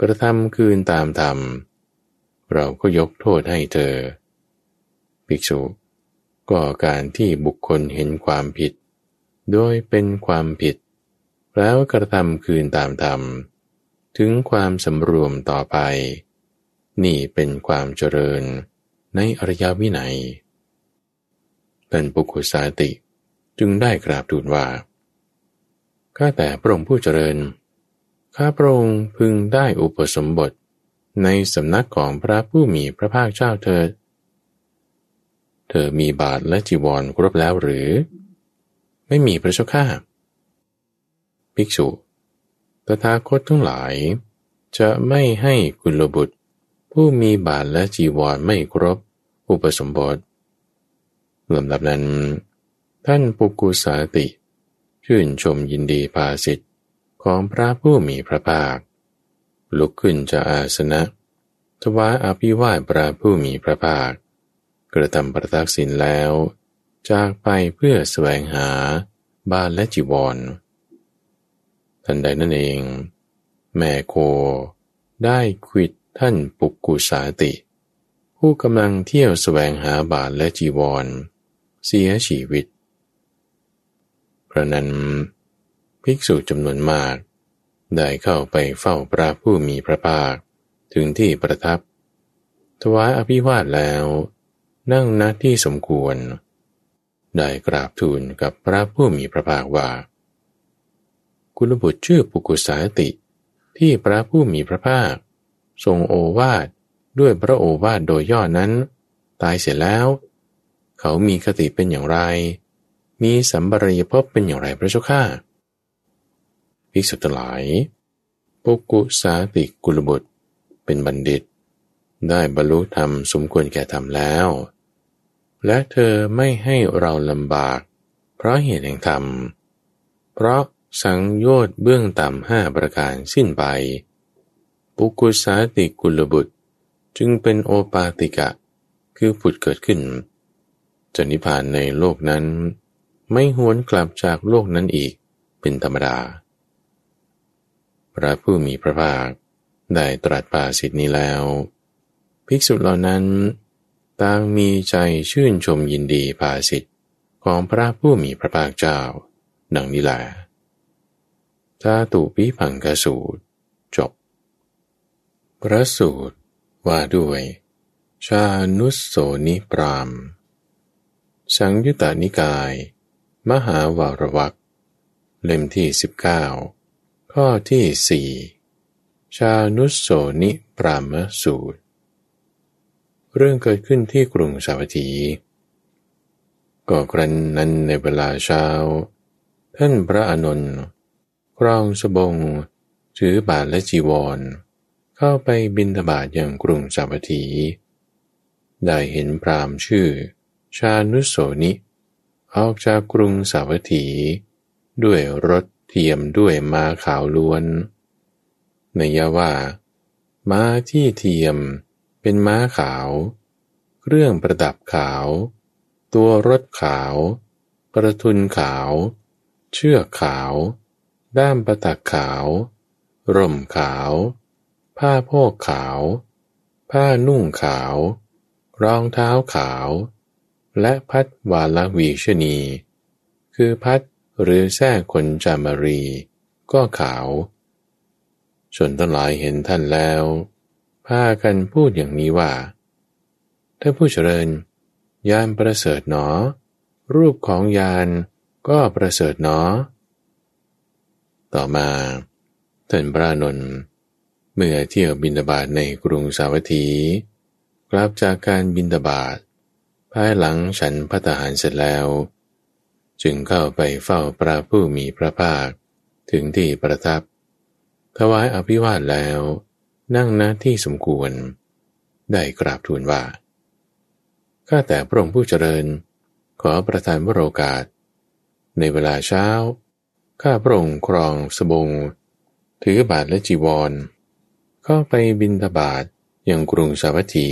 กระทำคืนตามธรรม เราก็ยกโทษให้เธอ ภิกษุ ก็การที่บุคคลเห็นความผิด โดยเป็นความผิด แล้วกระทำคืนตามธรรม ถึงความสำรวมต่อไป นี่เป็นความเจริญในอริยวินัยท่านปุกุสาติจึงได้กราบทูลว่า ข้าแต่พระองค์ผู้เจริญ ข้าพระองค์พึงได้อุปสมบทในสำนักของพระผู้มีพระภาคเจ้าเธอเธอมีบาทและจีวรครบแล้วหรือ ไม่มีพระเจ้าข้า ภิกษุ ตถาคตทั้งหลาย จะไม่ให้กุลบุตร ผู้มีบาทและจีวรไม่ครบ อุปสมบทลำดับนั้น ท่านปุกุสาติ ชื่นชมยินดีภาสิทธิ์ของพระผู้มีพระภาค ลุกขึ้นจากอาสนะ ถวายอภิวาทพระผู้มีพระภาค กระทำประทักษิณแล้ว จากไปเพื่อแสวงหาบาลและจีวร ทันใดนั่นเอง แม่โคได้ขิดท่านปุกกุสาติ ผู้กำลังเที่ยวสแสวงหาบาทและจีวร เสียชีวิต พระนั้น ภิกษุจำนวนมาก ได้เข้าไปเฝ้าพระผู้มีพระภาคถึงที่ประทับ ถวายอภิวาทแล้ว นั่งณที่สมควร ได้กราบทูลกับพระผู้มีพระภาคว่ากุลบุตรชื่อปุกุสาติ ที่พระผู้มีพระภาค ทรงโอวาทด้วยพระโอวาทโดยย่อนั้น ตายเสร็จแล้ว เขามีคติเป็นอย่างไร มีสัมบรยภพเป็นอย่างไรพระเจ้าข้าภิกษุทั้งหลายปุกุสาติกุลบุตร เป็นบัณฑิต ได้บรรลุธรรมสมควรแก่ธรรมแล้ว และเธอไม่ให้เราลำบาก เพราะเหตุแห่งธรรม เพราะสังโยชน์เบื้องต่ำห้าประการสิ้นไป ปุกุสาติกุลบุตร จึงเป็นโอปาติกะ คือผุดเกิดขึ้นจะนิพพานในโลกนั้น ไม่หวนกลับจากโลกนั้นอีกเป็นธรรมดา พระผู้มีพระภาคได้ตรัสปาสิทธินี้แล้ว ภิกษุเหล่านั้นต่างมีใจชื่นชมยินดีภาสิทธิของพระผู้มีพระภาคเจ้า ดังนี้แหละทาตุปิพังกสูตร จบ พระสูตรว่าด้วย ชานุสโสนิปราม สังยุตตนิกาย มหาวารวักเล่มที่ 19 ข้อที่สี่ชานุสโสนิปรามสูตร เรื่องเกิดขึ้นที่กรุงสาวัตถี ก็ครันนั้นในเวลาเช้า ท่านพระอานนท์ครองสบง ถือบาทและจีวร เข้าไปบินทบาทอย่างกรุงสาวัตถี ได้เห็นพรามชื่อ ชานุโสนิ ออกจากกรุงสาวัตถี ด้วยรถเทียมด้วยม้าขาวล้วนในยาว่า ม้าที่เทียมเป็นม้าขาว เครื่องประดับขาว ตัวรถขาวประทุนขาว เชือกขาว ด้ามประตักขาว ร่มขาว ผ้าโพกขาว ผ้านุ่งขาว รองเท้าขาว และพัดวาลวีชนี คือพัดหรือแท้คนจามารี ก็ขาวชนทั้งหลายเห็นท่านแล้วพากันพูดอย่างนี้ว่าถ้าผู้เจริญ ยานประเสริฐหนอ รูปของยานก็ประเสริฐเนาะต่อมาท่านพระนนท์เมื่อเที่ยวบินบาตในกรุงสาวัตถี กลับจากการบินบาต ภายหลังฉันพัฒหารเสร็จแล้ว จึงเข้าไปเฝ้าพระผู้มีพระภาคถึงที่ประทับ ถวายอภิวาทแล้ว นั่งณที่สมควร ได้กราบทูลว่า ข้าแต่พระองค์ผู้เจริญ ขอประทานวโรกาส ในเวลาเช้า ข้าพระองค์ครองสบง ถือบาทและจีวร เข้าไปบินทบาทยังกรุงสาวัตถี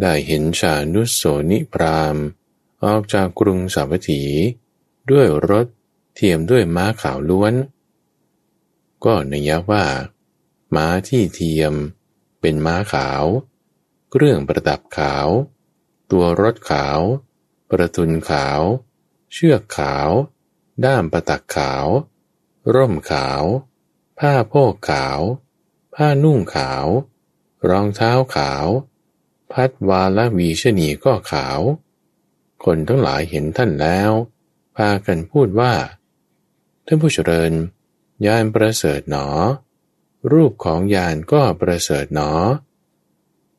ได้เห็นชานุสโสนิพรามออกจากกรุงสาวัตถี ด้วยรถเทียมด้วยม้าขาวล้วน ก็นัยว่า ม้าที่เทียม เป็นม้าขาว เครื่องประดับขาว ตัวรถขาว ประทุนขาว เชือกขาว ด้ามประตักขาว ร่มขาว ผ้าโพกขาว ผ้านุ่งขาว รองเท้าขาว พัดวาลวีชนีก็ขาว คนทั้งหลายเห็นท่านแล้ว พากันพูดว่า ท่านผู้เจริญ ยานประเสริฐหนอ รูปของยานก็ประเสริฐหนอ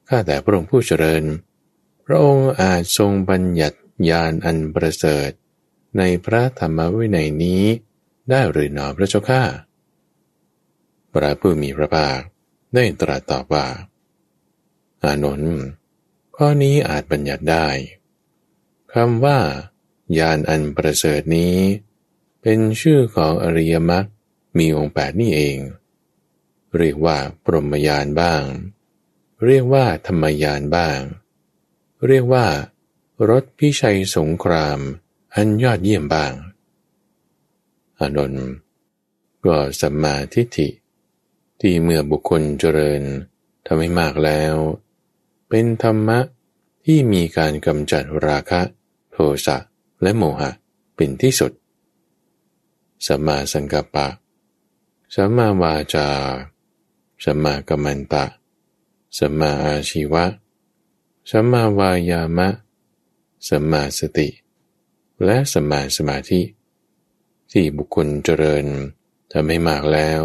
ข้าแต่พระองค์ผู้เจริญ พระองค์อาจทรงบัญญัติยานอันประเสริฐ ในพระธรรมวินัยนี้ได้หรือหนอพระเจ้าข้าพระผู้มีพระภาคได้ตรัสตอบว่า อานนท์ข้อนี้อาจบัญญัติได้คำว่ายานอันประเสริฐนี้ เป็นชื่อของอริยมรรคมีองค์แปดนี่เอง เรียกว่าปรมยานบ้าง เรียกว่าธรรมยานบ้าง เรียกว่ารถพิชัยสงครามอันยอดเยี่ยมบ้าง อานนท์ก็สัมมาทิฏฐิ ที่เมื่อบุคคลเจริญทำให้มากแล้ว เป็นธรรมะที่มีการกำจัดราคะ โทสะและโมหะเป็นที่สุด สัมมาสังกัปปะ สัมมาวาจา สัมมากัมมันตะ สัมมาอาชีวะ สัมมาวายามะ สัมมาสติ และสัมมาสมาธิ ที่บุคคลเจริญทำให้มากแล้ว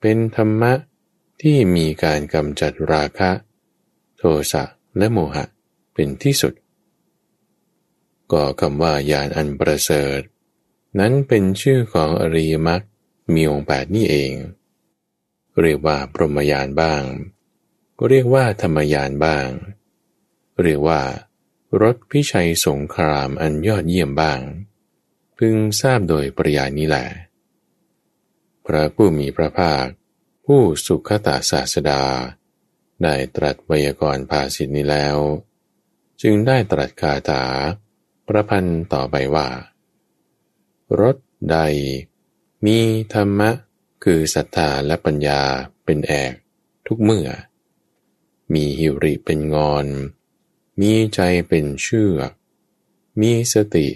เป็นธรรมะที่มีการกำจัดราคะ โทสะและโมหะเป็นที่สุด ก็คำว่ายานอันประเสริฐ นั้นเป็นชื่อของอริยมรรคมีองค์แปดนี่เอง เรียกว่าพรหมยานบ้าง ก็เรียกว่าธรรมยานบ้าง เรียกว่ารถพิชัยสงครามอันยอดเยี่ยมบ้าง พึงทราบโดยปริยานี้แหละ พระผู้มีพระภาค ผู้สุขตาศาสดา ได้ตรัสไวยากรณ์ภาสิทนี้แล้ว จึงได้ตรัสคาถา ประพันธ์ต่อไปว่า รถใด มีธรรมะ คือศรัทธาและปัญญาเป็นแอกทุกเมื่อ มีหิริเป็นงอน มีใจเป็นเชือก มีสติ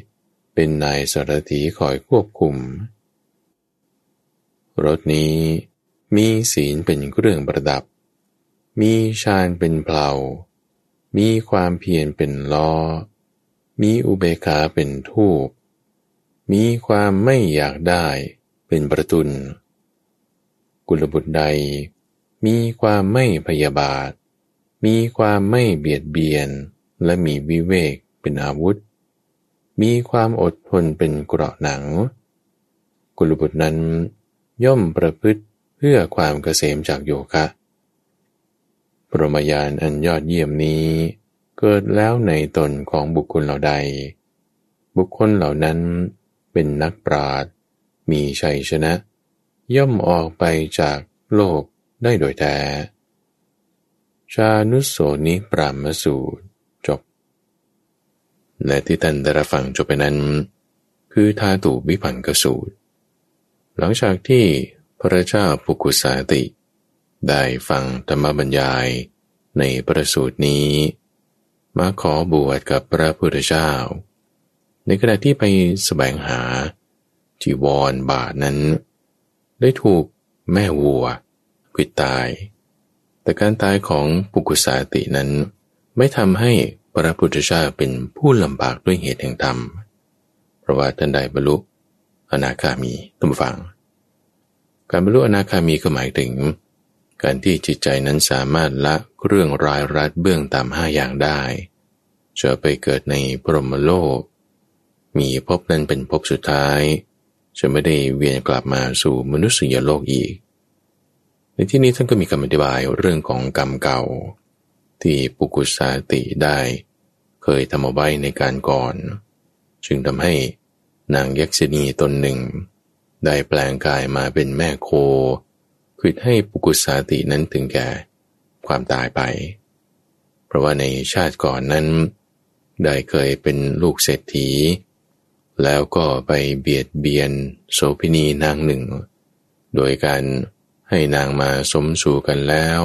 เป็นนายสรถีคอยควบคุม รถนี้มีศีลเป็นเครื่องประดับ มีฌานเป็นเพลามีความเพียรเป็นล้อ มีอุเบกขาเป็นทูบมีความไม่อยากได้เป็นประตุน กุลบุตรใด มีความไม่พยาบาท มีความไม่เบียดเบียน และมีวิเวกเป็นอาวุธ มีความอดทนเป็นเกราะหนัง กุลบุตรนั้นย่อมประพฤติเพื่อความเกษมจากโยคะ ปรมยานอันยอดเยี่ยมนี้ เกิดแล้วในตนของบุคคลเหล่าใด บุคคลเหล่านั้นเป็นนักปราดมีชัยชนะ ย่อมออกไปจากโลกได้โดยแท้ ชานุโสนิปรามสูตรจบ และที่ท่านได้รับฟังจบไปนั้น คือทาตุวิพังกสูตร หลังจากที่พระเจ้าปุกุสาติ ได้ฟังธรรมบรรยายในประสูตรนี้ มาขอบวชกับพระพุทธเจ้า ในขณะที่ไปแสวงหาจีวรบาทนั้น ได้ถูกแม่วัวปิดตาย แต่การตายของปุกุสาตินั้น ไม่ทำให้พระพุทธเจ้าเป็นผู้ลำบากด้วยเหตุแห่งธรรม เพราะว่าท่านได้บรรลุอนาคามีตั้งฟัง การบรรลุอนาคามีก็หมายถึง การที่จิตใจนั้นสามารถละเรื่องรายรัดเบื้องต่ำห้าอย่างได้จะไปเกิดในพรหมโลก มีภพนั้นเป็นภพสุดท้าย จะไม่ได้เวียนกลับมาสู่มนุษยโลกอีก ในที่นี้ท่านก็มีคำอธิบายเรื่องของกรรมเก่า ที่ปุกุสาติได้ เคยทำเอาไว้ในการก่อน จึงทำให้นางยักษินีตนหนึ่ง ได้แปลงกายมาเป็นแม่โค คือให้ปุกุสาตินั้นถึงแก่ความตายไป เพราะว่าในชาติก่อนนั้น ได้เคยเป็นลูกเศรษฐี แล้วก็ไปเบียดเบียนโสพินีนางหนึ่ง โดยการให้นางมาสมสู่กันแล้ว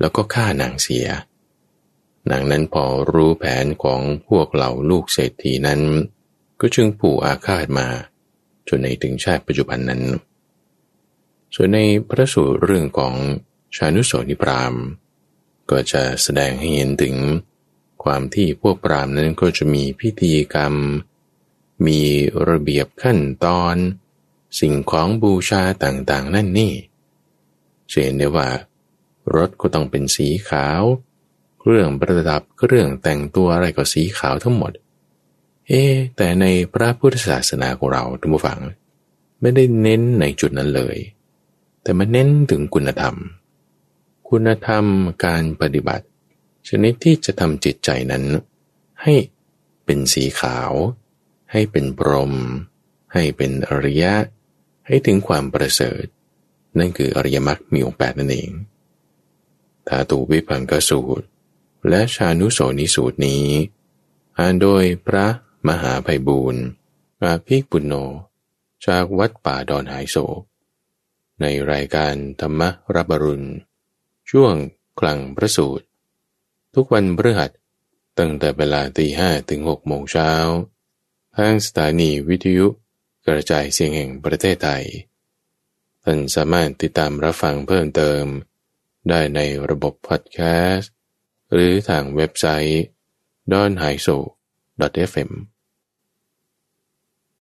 แล้วก็ฆ่านางเสีย นางนั้นพอรู้แผนของพวกเหล่าลูกเศรษฐีนั้น ก็จึงผูกอาฆาตมา จนในถึงชาติปัจจุบันนั้น ส่วนในพระสูตรเรื่องของชานุโสนิพรามก็จะแสดงให้เห็นถึงความที่พวกปรามนั้นก็จะมีพิธีกรรม มีระเบียบขั้นตอน สิ่งของบูชาต่างๆ นั่นนี่เห็นได้ว่ารถก็ต้องเป็นสีขาว เครื่องประดับเครื่องแต่งตัวอะไรก็สีขาวทั้งหมด เอ๊แต่ในพระพุทธศาสนาของเราทุกฝัง ไม่ได้เน้นในจุดนั้นเลย แต่มันเน้นถึงคุณธรรม คุณธรรมการปฏิบัติ ชนิดที่จะทำจิตใจนั้น ให้เป็นสีขาว ให้เป็นพรหมให้เป็นอริยะ ให้ถึงความประเสริฐ นั่นคืออริยมรรคมีองค์แปดนั่นเองธาตุวิพังกสูตร และชานุโสนิสูตรนี้ อ่านโดยพระมหาไพบูรณ์อาภิปุณโญจากวัดป่าดอนหายโศก ในรายการธรรมรับรุณ ช่วงคลังพระสูตร ทุกวันพฤหัสตั้งแต่เวลาตีห้ถึงหกโมงเช้าทางสถานีวิทยุกระจายเสียงแห่งประเทศไทย ท่านสามารถติดตามรับฟังเพิ่มเติม ได้ในระบบพอดแคสต์ หรือทางเว็บไซต์ d o n h a i s o f m